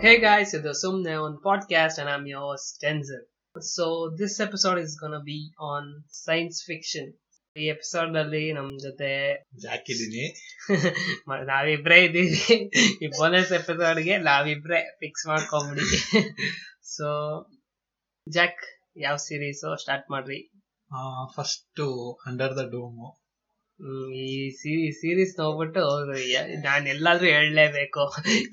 Hey guys, it's the Sumne on podcast and I'm your host Denzel. So this episode is gonna be on science fiction. ಈ episode ಅಲ್ಲಿ ನಮ್ ಜೊತೆ ಹಾಕಿದೀನಿ ನಾವಿಬ್ರೇ ಇದೀವಿ ಈ ಬೋನಸ್ ಎಪಿಸೋಡ್ಗೆ ನಾವಿಬ್ರೇ ಫಿಕ್ಸ್ ಮಾಡ್ಕೊಂಬಿಡಿ ಸೊ ಜಾಕ್ ಯಾವ ಸೀರೀಸ್ ಸ್ಟಾರ್ಟ್ ಮಾಡ್ರಿ ಫಸ್ಟ್ ಅಂಡರ್ ದ ಡೋಮ್ ಈ ಸೀರೀಸ್ ನೋಡ್ಬಿಟ್ಟು ನಾನು ಎಲ್ಲಾದ್ರೂ ಹೇಳಲೇಬೇಕು.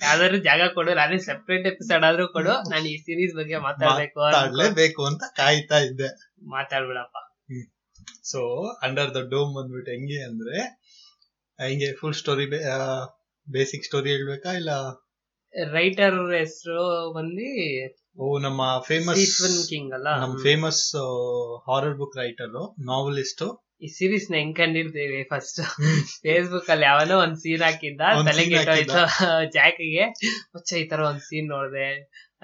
ಯಾವ್ದಾದ್ರು ಜಾಗ ಕೊಡು ನಾನೇ ಸೆಪರೇಟ್ ಎಪಿಸೋಡ್ ಆದ್ರೂ ಕೊಡು ನಾನು ಈ ಸೀರೀಸ್ ಬಗ್ಗೆ ಮಾತಾಡ್ಬೇಕು ಮಾತಾಡ್ಲೇಬೇಕು ಬೇಕು ಅಂತ ಕಾಯ್ತಾ ಇದ್ದೆ. ಮಾತಾಡ್ಬಿಡಪ್ಪ. ಸೊ ಅಂಡರ್ ದ ಡೋಮ್ ಬಂದ್ಬಿಟ್ಟು ಹೆಂಗೆ ಅಂದ್ರೆ ಹಿಂಗೆ ಫುಲ್ ಸ್ಟೋರಿ ಬೇಸಿಕ್ ಸ್ಟೋರಿ ಹೇಳ್ಬೇಕಾ ಇಲ್ಲ? ರೈಟರ್ ಹೆಸರು ಬಂದು ನಮ್ಮ ಫೇಮಸ್ ಸ್ಟೀಫನ್ ಕಿಂಗ್ ಅಲ್ಲ? ನಮ್ famous horror book writer novelist ಈ ಸೀರೀಸ್ನ ಹೆಂಗ್ ಕಂಡಿರ್ತೀವಿ ಫಸ್ಟ್ ಫೇಸ್ಬುಕ್ ಅಲ್ಲಿ ಯಾವನೋ ಒಂದ್ ಸೀನ್ ಹಾಕಿದ್ದ ತಲೆಗೆ ಜಾಕಿಗೆ. ಹುಚ್ಚ ಈ ತರ ಒಂದ್ ಸೀನ್ ನೋಡ್ದೆ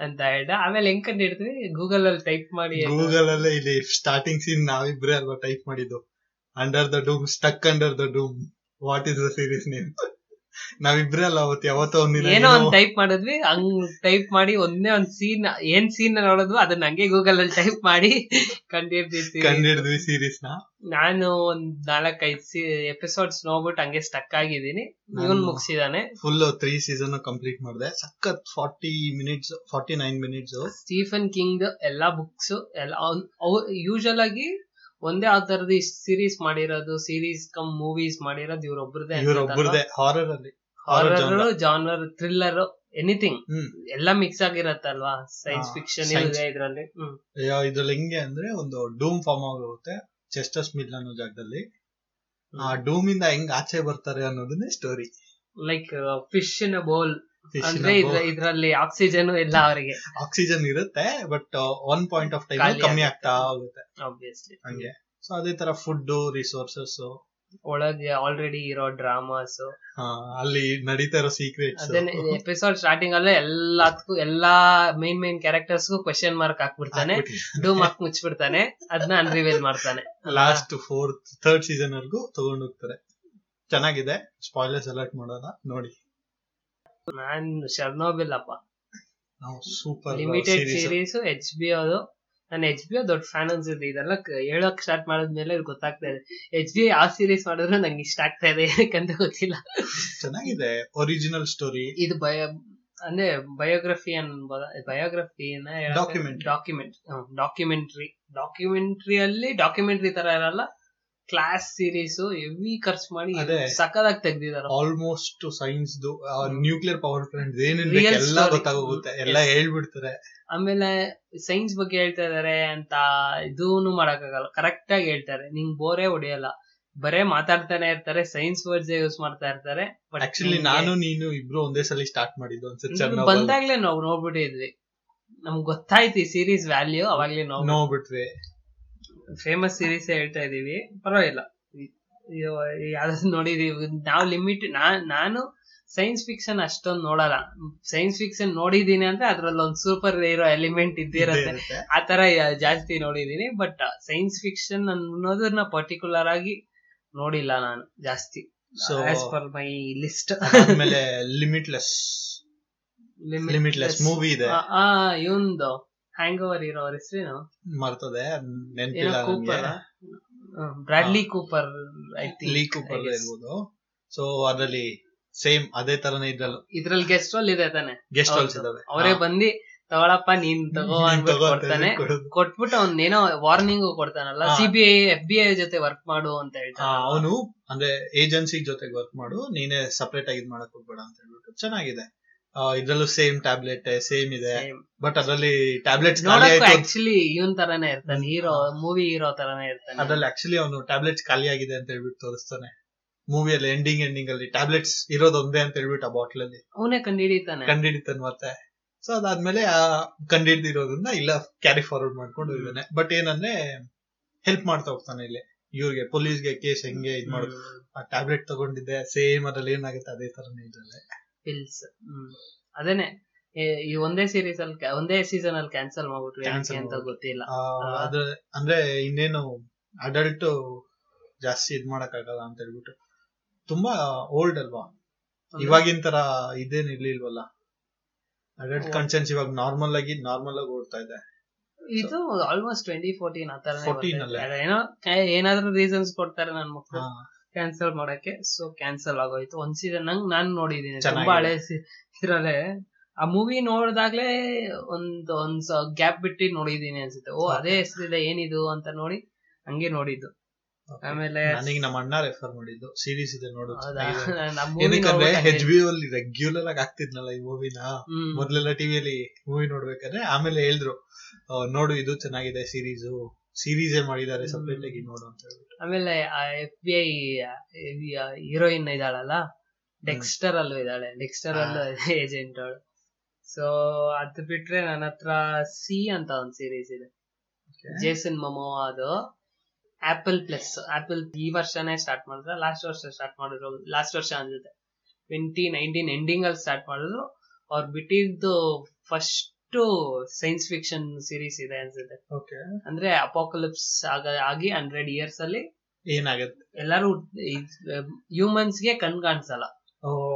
ಅಂತ ಹೇಳ್ದ. ಆಮೇಲೆ ಹೆಂಗ್ ಕಂಡಿರ್ತೀವಿ ಗೂಗಲ್ ಅಲ್ಲಿ ಟೈಪ್ ಮಾಡಿ ಗೂಗಲ್ ಅಲ್ಲೇ ಇಲ್ಲಿ ಸ್ಟಾರ್ಟಿಂಗ್ ಸೀನ್ ನಾವಿಬ್ರೇ ಅಲ್ವಾ ಟೈಪ್ ಮಾಡಿದ್ದು. Under the dome stuck under the dome what is the series name ನಾವಿಬ್ರೇ ಅಲ್ಲ ಅವತ್ತು ಯಾವತ್ತೋ ಒಂದಿನ ಏನೋ ಒಂದ್ ಟೈಪ್ ಮಾಡಿದ್ವಿ. ಹಂಗ್ ಟೈಪ್ ಮಾಡಿ ಒಂದೇ ಒಂದ್ ಸೀನ್ ಏನ್ ಸೀನ್ ನೋಡೋದು ಅದನ್ನ ಹಂಗೆ ಗೂಗಲ್ ಅಲ್ಲಿ ಟೈಪ್ ಮಾಡಿ ಕಂಡಿರ್ತೀವಿ ಕಂಡಿಡಿದ್ವಿ ಸೀರೀಸ್ನ. ನಾನು ಒಂದ್ ನಾಲ್ಕೈದು ಎಪಿಸೋಡ್ಸ್ ನೋಡ್ಬಿಟ್ಟು ಹಂಗೆ ಸ್ಟಕ್ ಆಗಿದ್ದೀನಿ. ಇವನ್ ಮುಗಿಸಿದಾನೆ. ಫುಲ್ ತ್ರೀ ಸೀಸನ್ ಕಂಪ್ಲೀಟ್ ಮಾಡಿದೆ. ಸಖತ್ forty minutes forty nine minutes Stephen King ಎಲ್ಲಾ ಬುಕ್ಸ್ ಎಲ್ಲ ಯೂಶಲ್ ಆಗಿ ಒಂದೇ ಆ ತರದ ಸೀರೀಸ್ ಮಾಡಿರೋದು ಸೀರೀಸ್ ಕಮ್ ಮೂವೀಸ್ ಮಾಡಿರೋದು ಇವ್ರೊಬ್ರದೇ ಹಾರರ್ ಅಲ್ಲಿ. ಹಾರರ್. ಜಾನರ್ ಥ್ರಿಲ್ಲರ್ ಎನಿಥಿಂಗ್ ಎಲ್ಲ ಮಿಕ್ಸ್ ಆಗಿರತ್ತಲ್ವಾ? ಸೈನ್ಸ್ ಫಿಕ್ಷನ್ ಇದೆ ಇದ್ರಲ್ಲಿ. ಇದ್ರಲ್ಲಿ ಹೆಂಗೆ ಅಂದ್ರೆ ಒಂದು ಡೂಮ್ ಫಾರ್ಮ್ ಆಗುತ್ತೆ ಚೆಸ್ಟಸ್ ಮಿಲ್ ಅನ್ನೋ ಜಾಗದಲ್ಲಿ. ಆ ಡೂಮ್ ಇಂದ ಹೆಂಗ್ ಆಚೆ ಬರ್ತಾರೆ ಅನ್ನೋದನ್ನೇ story like fish in bowl ಅಂದ್ರೆ ಇದ್ರ- ಇದ್ರಲ್ಲಿ ಆಕ್ಸಿಜನ್ ಇಲ್ಲ ಅವರಿಗೆ. ಆಕ್ಸಿಜನ್ ಇರುತ್ತೆ but one point of time ಕಮ್ಮಿ ಆಗ್ತಾ ಹೋಗುತ್ತೆ. ಆಬ್ವಿಯಸ್ಲಿ ಹಂಗೆ. ಸೊ ಅದೇ ತರ ಫುಡ್ ರಿಸೋರ್ಸಸ್ ಒಳಗೆ ಆಲ್ರೆಡಿ ಇರೋ ಡ್ರಾಮಾಸ್ ಅಲ್ಲಿ ನಡೀತಾ ಇರೋ ಸೀಕ್ರೆಟ್ ಎಪಿಸೋಡ್ ಸ್ಟಾರ್ಟಿಂಗ್ ಅಲ್ಲೇ ಎಲ್ಲದಕ್ಕೂ ಎಲ್ಲಾ main main characters question mark ಹಾಕ್ಬಿಡ್ತಾನೆ. ಡೂ ಮಾರ್ಕ್ ಮುಚ್ಚಿಬಿಡ್ತಾನೆ. ಅದನ್ನ ಅನ್ರಿವೇಲ್ ಮಾಡ್ತಾನೆ. ಲಾಸ್ಟ್ ಫೋರ್ತ್ ಥರ್ಡ್ ಸೀಸನ್ ವರ್ಗೂ ತಗೊಂಡೋಗ್ತಾರೆ ಚೆನ್ನಾಗಿದೆ. ಸ್ಪಾಯ್ಲರ್ಸ್ ಅಲರ್ಟ್ ಮಾಡೋಣ. ನೋಡಿ. ನಾನ್ ಶರ್ನೋಬಿಲ್ ಅಪ್ಪ super limited series H B ಅದು ನಾನು ಎಚ್ ಬಿ ದೊಡ್ಡ ಫ್ಯಾನ್ ಅನ್ಸುತ್ತೆ. ಇದೆಲ್ಲ ಹೇಳಕ್ ಸ್ಟಾರ್ಟ್ ಮಾಡಿದ್ಮೇಲೆ ಇದು ಗೊತ್ತಾಗ್ತಾ ಇದೆ. ಎಚ್ ಬಿ ಯಾವ ಸೀರೀಸ್ ಮಾಡಿದ್ರು ನಂಗೆ ಇಷ್ಟ ಆಗ್ತಾ ಇದೆ ಯಾಕಂತ ಗೊತ್ತಿಲ್ಲ. ಚೆನ್ನಾಗಿದೆ. ಒರಿಜಿನಲ್ ಸ್ಟೋರಿ ಇದು ಬಯ ಅಂದ್ರೆ biography ಅನ್ಬೋದ? Biography document document documentary documentary ಅಲ್ಲಿ ಡಾಕ್ಯುಮೆಂಟ್ರಿ ತರ ಇರಲ್ಲ. ಕ್ಲಾಸ್ ಸೀರೀಸ್ ಹೆವಿ ಖರ್ಚು ಮಾಡಿ. ಸಕ್ಕದಾಗಿ ತೆಗ್ದಿದಾರ. Almost science nuclear power plant ಎಲ್ಲ. ಗೊತ್ತಾಗೋಗುತ್ತೆ. ಎಲ್ಲ. ಹೇಳ್ಬಿಡ್ತಾರೆ. ಆಮೇಲೆ ಸೈನ್ಸ್ ಬಗ್ಗೆ ಹೇಳ್ತಾ ಇದಾರೆ ಅಂತ ಇದೂನು ಮಾಡಕ್ಕಾಗಲ್ಲ. ಕರೆಕ್ಟ್ ಆಗಿ ಹೇಳ್ತಾರೆ. ನಿಂಗ್ ಬೋರೇ ಹೊಡೆಯಲ್ಲ. ಬರೇ ಮಾತಾಡ್ತಾನೆ ಇರ್ತಾರೆ ಸೈನ್ಸ್ ವರ್ಡ್ಸ್ ಯೂಸ್ ಮಾಡ್ತಾ ಇರ್ತಾರೆ ಬಟ್ ಆಕ್ಚುಲಿ ನಾನು ನೀನು ಇಬ್ರು ಒಂದೇ ಸಲ ಸ್ಟಾರ್ಟ್ ಮಾಡಿದ್ದು ಅನ್ಸುತ್ತೆ ಬಂದಾಗ್ಲೇ ನಾವು ನೋಡ್ಬಿಟ್ಟಿದ್ವಿ. ನಮ್ಗೆ ಗೊತ್ತಾಯ್ತು ಈ ಸೀರೀಸ್ ವ್ಯಾಲ್ಯೂ ಅವಾಗ್ಲೇ ನಾವು ನೋಡ್ಬಿಟ್ವಿ. ಫೇಮಸ್ ಸೀರೀಸ್ ಹೇಳ್ತಾ ಇದೀವಿ. ಪರವಾಗಿಲ್ಲ. ಯಾವ್ದಾದ್ರು ನೋಡಿದೀವಿ. ನಾವು ಲಿಮಿಟ್ ನಾನು ಸೈನ್ಸ್ ಫಿಕ್ಷನ್ ಅಷ್ಟೊಂದು ನೋಡಲ್ಲ. ಸೈನ್ಸ್ ಫಿಕ್ಷನ್ ನೋಡಿದೀನಿ ಅಂದ್ರೆ ಅದ್ರಲ್ಲಿ ಒಂದು ಸೂಪರ್ ಹೀರೋ ಎಲಿಮೆಂಟ್ ಇದ್ದಿರತ್ತೆ. ಆ ತರ ಜಾಸ್ತಿ ನೋಡಿದೀನಿ. ಬಟ್ ಸೈನ್ಸ್ ಫಿಕ್ಷನ್ ಅನ್ನೋದನ್ನ ಪರ್ಟಿಕ್ಯುಲರ್ ಆಗಿ ನೋಡಿಲ್ಲ ನಾನು ಜಾಸ್ತಿ. So as per my list ಆಮೇಲೆ ಲಿಮಿಟ್ಲೆಸ್ ಲಿಮಿಟ್ಲೆಸ್ ಮೂವಿ ಇದೆ. ಆ ಇವಂದು. ಹ್ಯಾಂಗ್ ಓವರ್ ಇರೋ ಅವ್ರ ಹೆಸರೇನು? ಮರ್ತದೆ ಏನೋ ನೆನ್ಪಿಲ್ಲ Cooper? Bradley Cooper Lee Cooper ಇರ್ಬೋದು. ಸೊ ಅದ್ರಲ್ಲಿ ಸೇಮ್ ಅದೇ ತರನೇ ಇದ್ರಲ್ಲ. ಇದ್ರಲ್ಲಿ ಗೆಸ್ಟ್ ಹಾಲ್ ಇದೆ ತಾನೆ. Guest halls. ಇದಾವೆ ಅವರೇ ಬಂದು ತಗೊಳಪ್ಪ ನೀನ್ ತಗೋ ಕೊಡ್ತಾನೆ. ಕೊಟ್ಬಿಟ್ಟು ಅವ್ನ್ ಏನೋ warning ಕೊಡ್ತಾನಲ್ಲ CBI C B I F B I ಜೊತೆ ವರ್ಕ್ ಮಾಡು ಅಂತ ಹೇಳ್ತಾನೆ. ಅವನು ಅಂದ್ರೆ ಏಜೆನ್ಸಿ ಜೊತೆ ವರ್ಕ್ ಮಾಡು ನೀನೇ ಸಪ್ರೇಟ್ ಆಗಿ ಇದ್ ಮಾಡಕ್ ಹೋಗ್ಬೇಡ ಅಂತ ಹೇಳ್ಬಿಟ್ಟು. ಚೆನ್ನಾಗಿದೆ. ಇದ್ರಲ್ಲೂ ಸೇಮ್ ಟ್ಯಾಬ್ಲೆಟ್ ಸೇಮ್ ಇದೆ. ಬಟ್ ಅದರಲ್ಲಿ ಟ್ಯಾಬ್ಲೆಟ್ ಆಕ್ಚುಲಿ ಇವನ್ ತರಾನೇ ಇರ್ತಾನೆ. ಹೀರೋ ಮೂವಿ ಹೀರೋ ತರಾನೇ ಇರ್ತಾನೆ. ಅದ್ರಲ್ಲಿ ಆಕ್ಚುಲಿ ಅವನು ಟ್ಯಾಬ್ಲೆಟ್ಸ್ ಖಾಲಿ ಆಗಿದೆ ಅಂತ ಹೇಳ್ಬಿಟ್ಟು ತೋರಿಸ್ತಾನೆ. ಮೂವಿಯಲ್ಲಿ ಎಂಡಿಂಗ್ ಎಂಡಿಂಗ್ ಅಲ್ಲಿ ಟ್ಯಾಬ್ಲೆಟ್ಸ್ ಇರೋದೊಂದೇ ಒಂದೇ ಅಂತ ಹೇಳ್ಬಿಟ್ಟು ಆ ಬಾಟ್ಲ್ ಅಲ್ಲಿ. ಅವನೇ ಕಂಡಿಡಿತಾನೆ. ಕಂಡಿಡಿತಾನೆ ಮತ್ತೆ. ಸೊ ಅದಾದ್ಮೇಲೆ ಆ ಕಂಡಿಡ್ದಿರೋದನ್ನ ಇಲ್ಲ ಕ್ಯಾರಿ ಫಾರ್ವರ್ಡ್ ಮಾಡ್ಕೊಂಡು ಇದ್ದಾನೆ. ಬಟ್ ಏನಂದ್ರೆ ಹೆಲ್ಪ್ ಮಾಡ್ತಾ ಹೋಗ್ತಾನೆ ಇಲ್ಲಿ. ಇವ್ರಿಗೆ ಪೊಲೀಸ್ಗೆ ಕೇಸ್ ಹೆಂಗೆ ಇದ್ ಮಾಡೋದು. ಆ ಟ್ಯಾಬ್ಲೆಟ್ ತಗೊಂಡಿದ್ದೆ ಸೇಮ್ ಅದ್ರಲ್ಲಿ ಏನಾಗುತ್ತೆ ಅದೇ ತರನೇ ಇದ್ರಲ್ಲೇ. Pills hmm. ಅದೇನೆ ಈ- ಒಂದೇ ಸೀರೀಸ್ ಅಲ್ಲಿ ಒಂದೇ ಸೀಸನ್ ಅಲ್ಲಿ ಕ್ಯಾನ್ಸಲ್ ಮಾಡ್ಬಿಟ್ರು ಏನಕ್ಕೆ ಅಂತ ಗೊತ್ತಿಲ್ಲ. ಅಂದ್ರೆ ಇನ್ನೇನು ಅಡಲ್ಟ್ ಜಾಸ್ತಿ ಇದ್ ಮಾಡಕ್ ಆಗಲ್ಲ ಅಂತ ಹೇಳ್ಬಿಟ್ಟು. ತುಂಬಾ ಓಲ್ಡ್ ಅಲ್ವಾ? ಇವಾಗಿನ ತರ ಇದೇನ್ ಇರ್ಲಿಲ್ವಲ್ಲ? ಅಡಲ್ಟ್ ಕನ್ಸೆನ್ಸ್ ಇವಾಗ ನಾರ್ಮಲ್ ಆಗಿ ನಾರ್ಮಲ್ ಆಗಿ ಓಡ್ತಾ ಇದೆ. ಇದು ಆಲ್ಮೋಸ್ಟ್ ಟ್ವೆಂಟಿ ಫೋರ್ಟೀನ್ ಆ ತರ 14 ಅಲ್ಲೇ. ಏನೋ ಏನಾದ್ರೂ ರೀಸನ್ಸ್ ಕೊಡ್ತಾರೆ ನನ್ ಮಕ್ಳು. ಹಾ. ಕ್ಯಾನ್ಸಲ್ ಮಾಡಕ್ಕೆ ಸೊ ಕ್ಯಾನ್ಸಲ್ ಆಗೋಯ್ತು. ಒಂದ್ ಸೀಸನ್ ನಂಗೆ ನಾನ್ ನೋಡಿದೀನಿ ತುಂಬಾ. ಹಳೆ ಇದ್ರಲ್ಲೇ ಆ ಮೂವಿ ನೋಡಿದಾಗ್ಲೇ ಒಂದ್ ಒಂದ್ ಗ್ಯಾಪ್ ಬಿಟ್ಟು ನೋಡಿದೀನಿ ಅನ್ಸುತ್ತೆ. ಓ ಅದೇ ಹೆಸರಿದೆ ಏನಿದು ಅಂತ ನೋಡಿ ಹಂಗೆ ನೋಡಿದ್ದು. ಆಮೇಲೆ ನನಗೆ ನಮ್ಮ ಅಣ್ಣ ರೆಫರ್ ಮಾಡಿದ್ದು. ಸೀರೀಸ್ ಇದೆ ನೋಡು ಏನಕ್ಕಂದ್ರೆ ಹೆಚ್ ಬಿ ಅಲ್ಲಿ ರೆಗ್ಯುಲರ್ ಆಗಿ ಆಗ್ತಿದ್ನಲ್ಲ ಈ ಮೂವಿನ. ಮೊದ್ಲೆಲ್ಲ ಟಿವಿಯಲ್ಲಿ ಮೂವಿ ನೋಡ್ಬೇಕಾದ್ರೆ ಆಮೇಲೆ ಹೇಳಿದ್ರು ನೋಡು ಇದು ಚೆನ್ನಾಗಿದೆ ಸೀರೀಸು ಸೀರೀಸೇ ಮಾಡಿದ್ದಾರೆ ಸಪ್ರೇಟ್ ಆಗಿ ನೋಡು ಅಂತ ಹೇಳ್ಬಿಟ್ಟು. ಆಮೇಲೆ ಎಫ್ ಬಿ ಐ ಹೀರೋಯಿನ್ ಇದ್ದಾಳಲ್ಲ? ಡೆಕ್ಸ್ಟರ್ ಅಲ್ಲೂ ಇದ್ದಾಳೆ. ಡೆಕ್ಸ್ಟರ್ ಅಲ್ಲೂ ಏಜೆಂಟ್ ಅವಳು ಸೊ ಅದ್ ಬಿಟ್ರೆ ನನ್ನ ಹತ್ರ ಸಿ ಅಂತ ಒಂದ್ ಸೀರೀಸ್ ಇದೆ. ಜೇಸನ್ ಮೊಮೋ ಅದು. ಆಪಲ್ ಪ್ಲಸ್ ಆಪಲ್ ಈ ವರ್ಷನೇ ಸ್ಟಾರ್ಟ್ ಮಾಡಿದ್ರೆ. ಲಾಸ್ಟ್ ವರ್ಷ ಸ್ಟಾರ್ಟ್ ಮಾಡಿದ್ರು. ಲಾಸ್ಟ್ ವರ್ಷ ಅನ್ಸುತ್ತೆ ಟ್ವೆಂಟಿ ನೈನ್ಟೀನ್ ಎಂಡಿಂಗ್ ಅಲ್ಲಿ ಸ್ಟಾರ್ಟ್ ಮಾಡಿದ್ರು. ಅವ್ರು ಬಿಟ್ಟಿದ್ದು ಫಸ್ಟ್ ಸೈನ್ಸ್ ಫಿಕ್ಷನ್ ಸೀರೀಸ್ ಇದೆ ಅನ್ಸುತ್ತೆ. ಓಕೆ ಅಂದ್ರೆ ಅಪೋಕಲಿಪ್ಸ್ ಆಗ ಆಗಿ ಹಂಡ್ರೆಡ್ ಇಯರ್ಸ್ ಅಲ್ಲಿ ಏನಾಗುತ್ತೆ? ಎಲ್ಲರೂ ಹ್ಯೂಮನ್ಸ್ಗೆ ಕಣ್ ಕಾಣಿಸಲ್ಲ.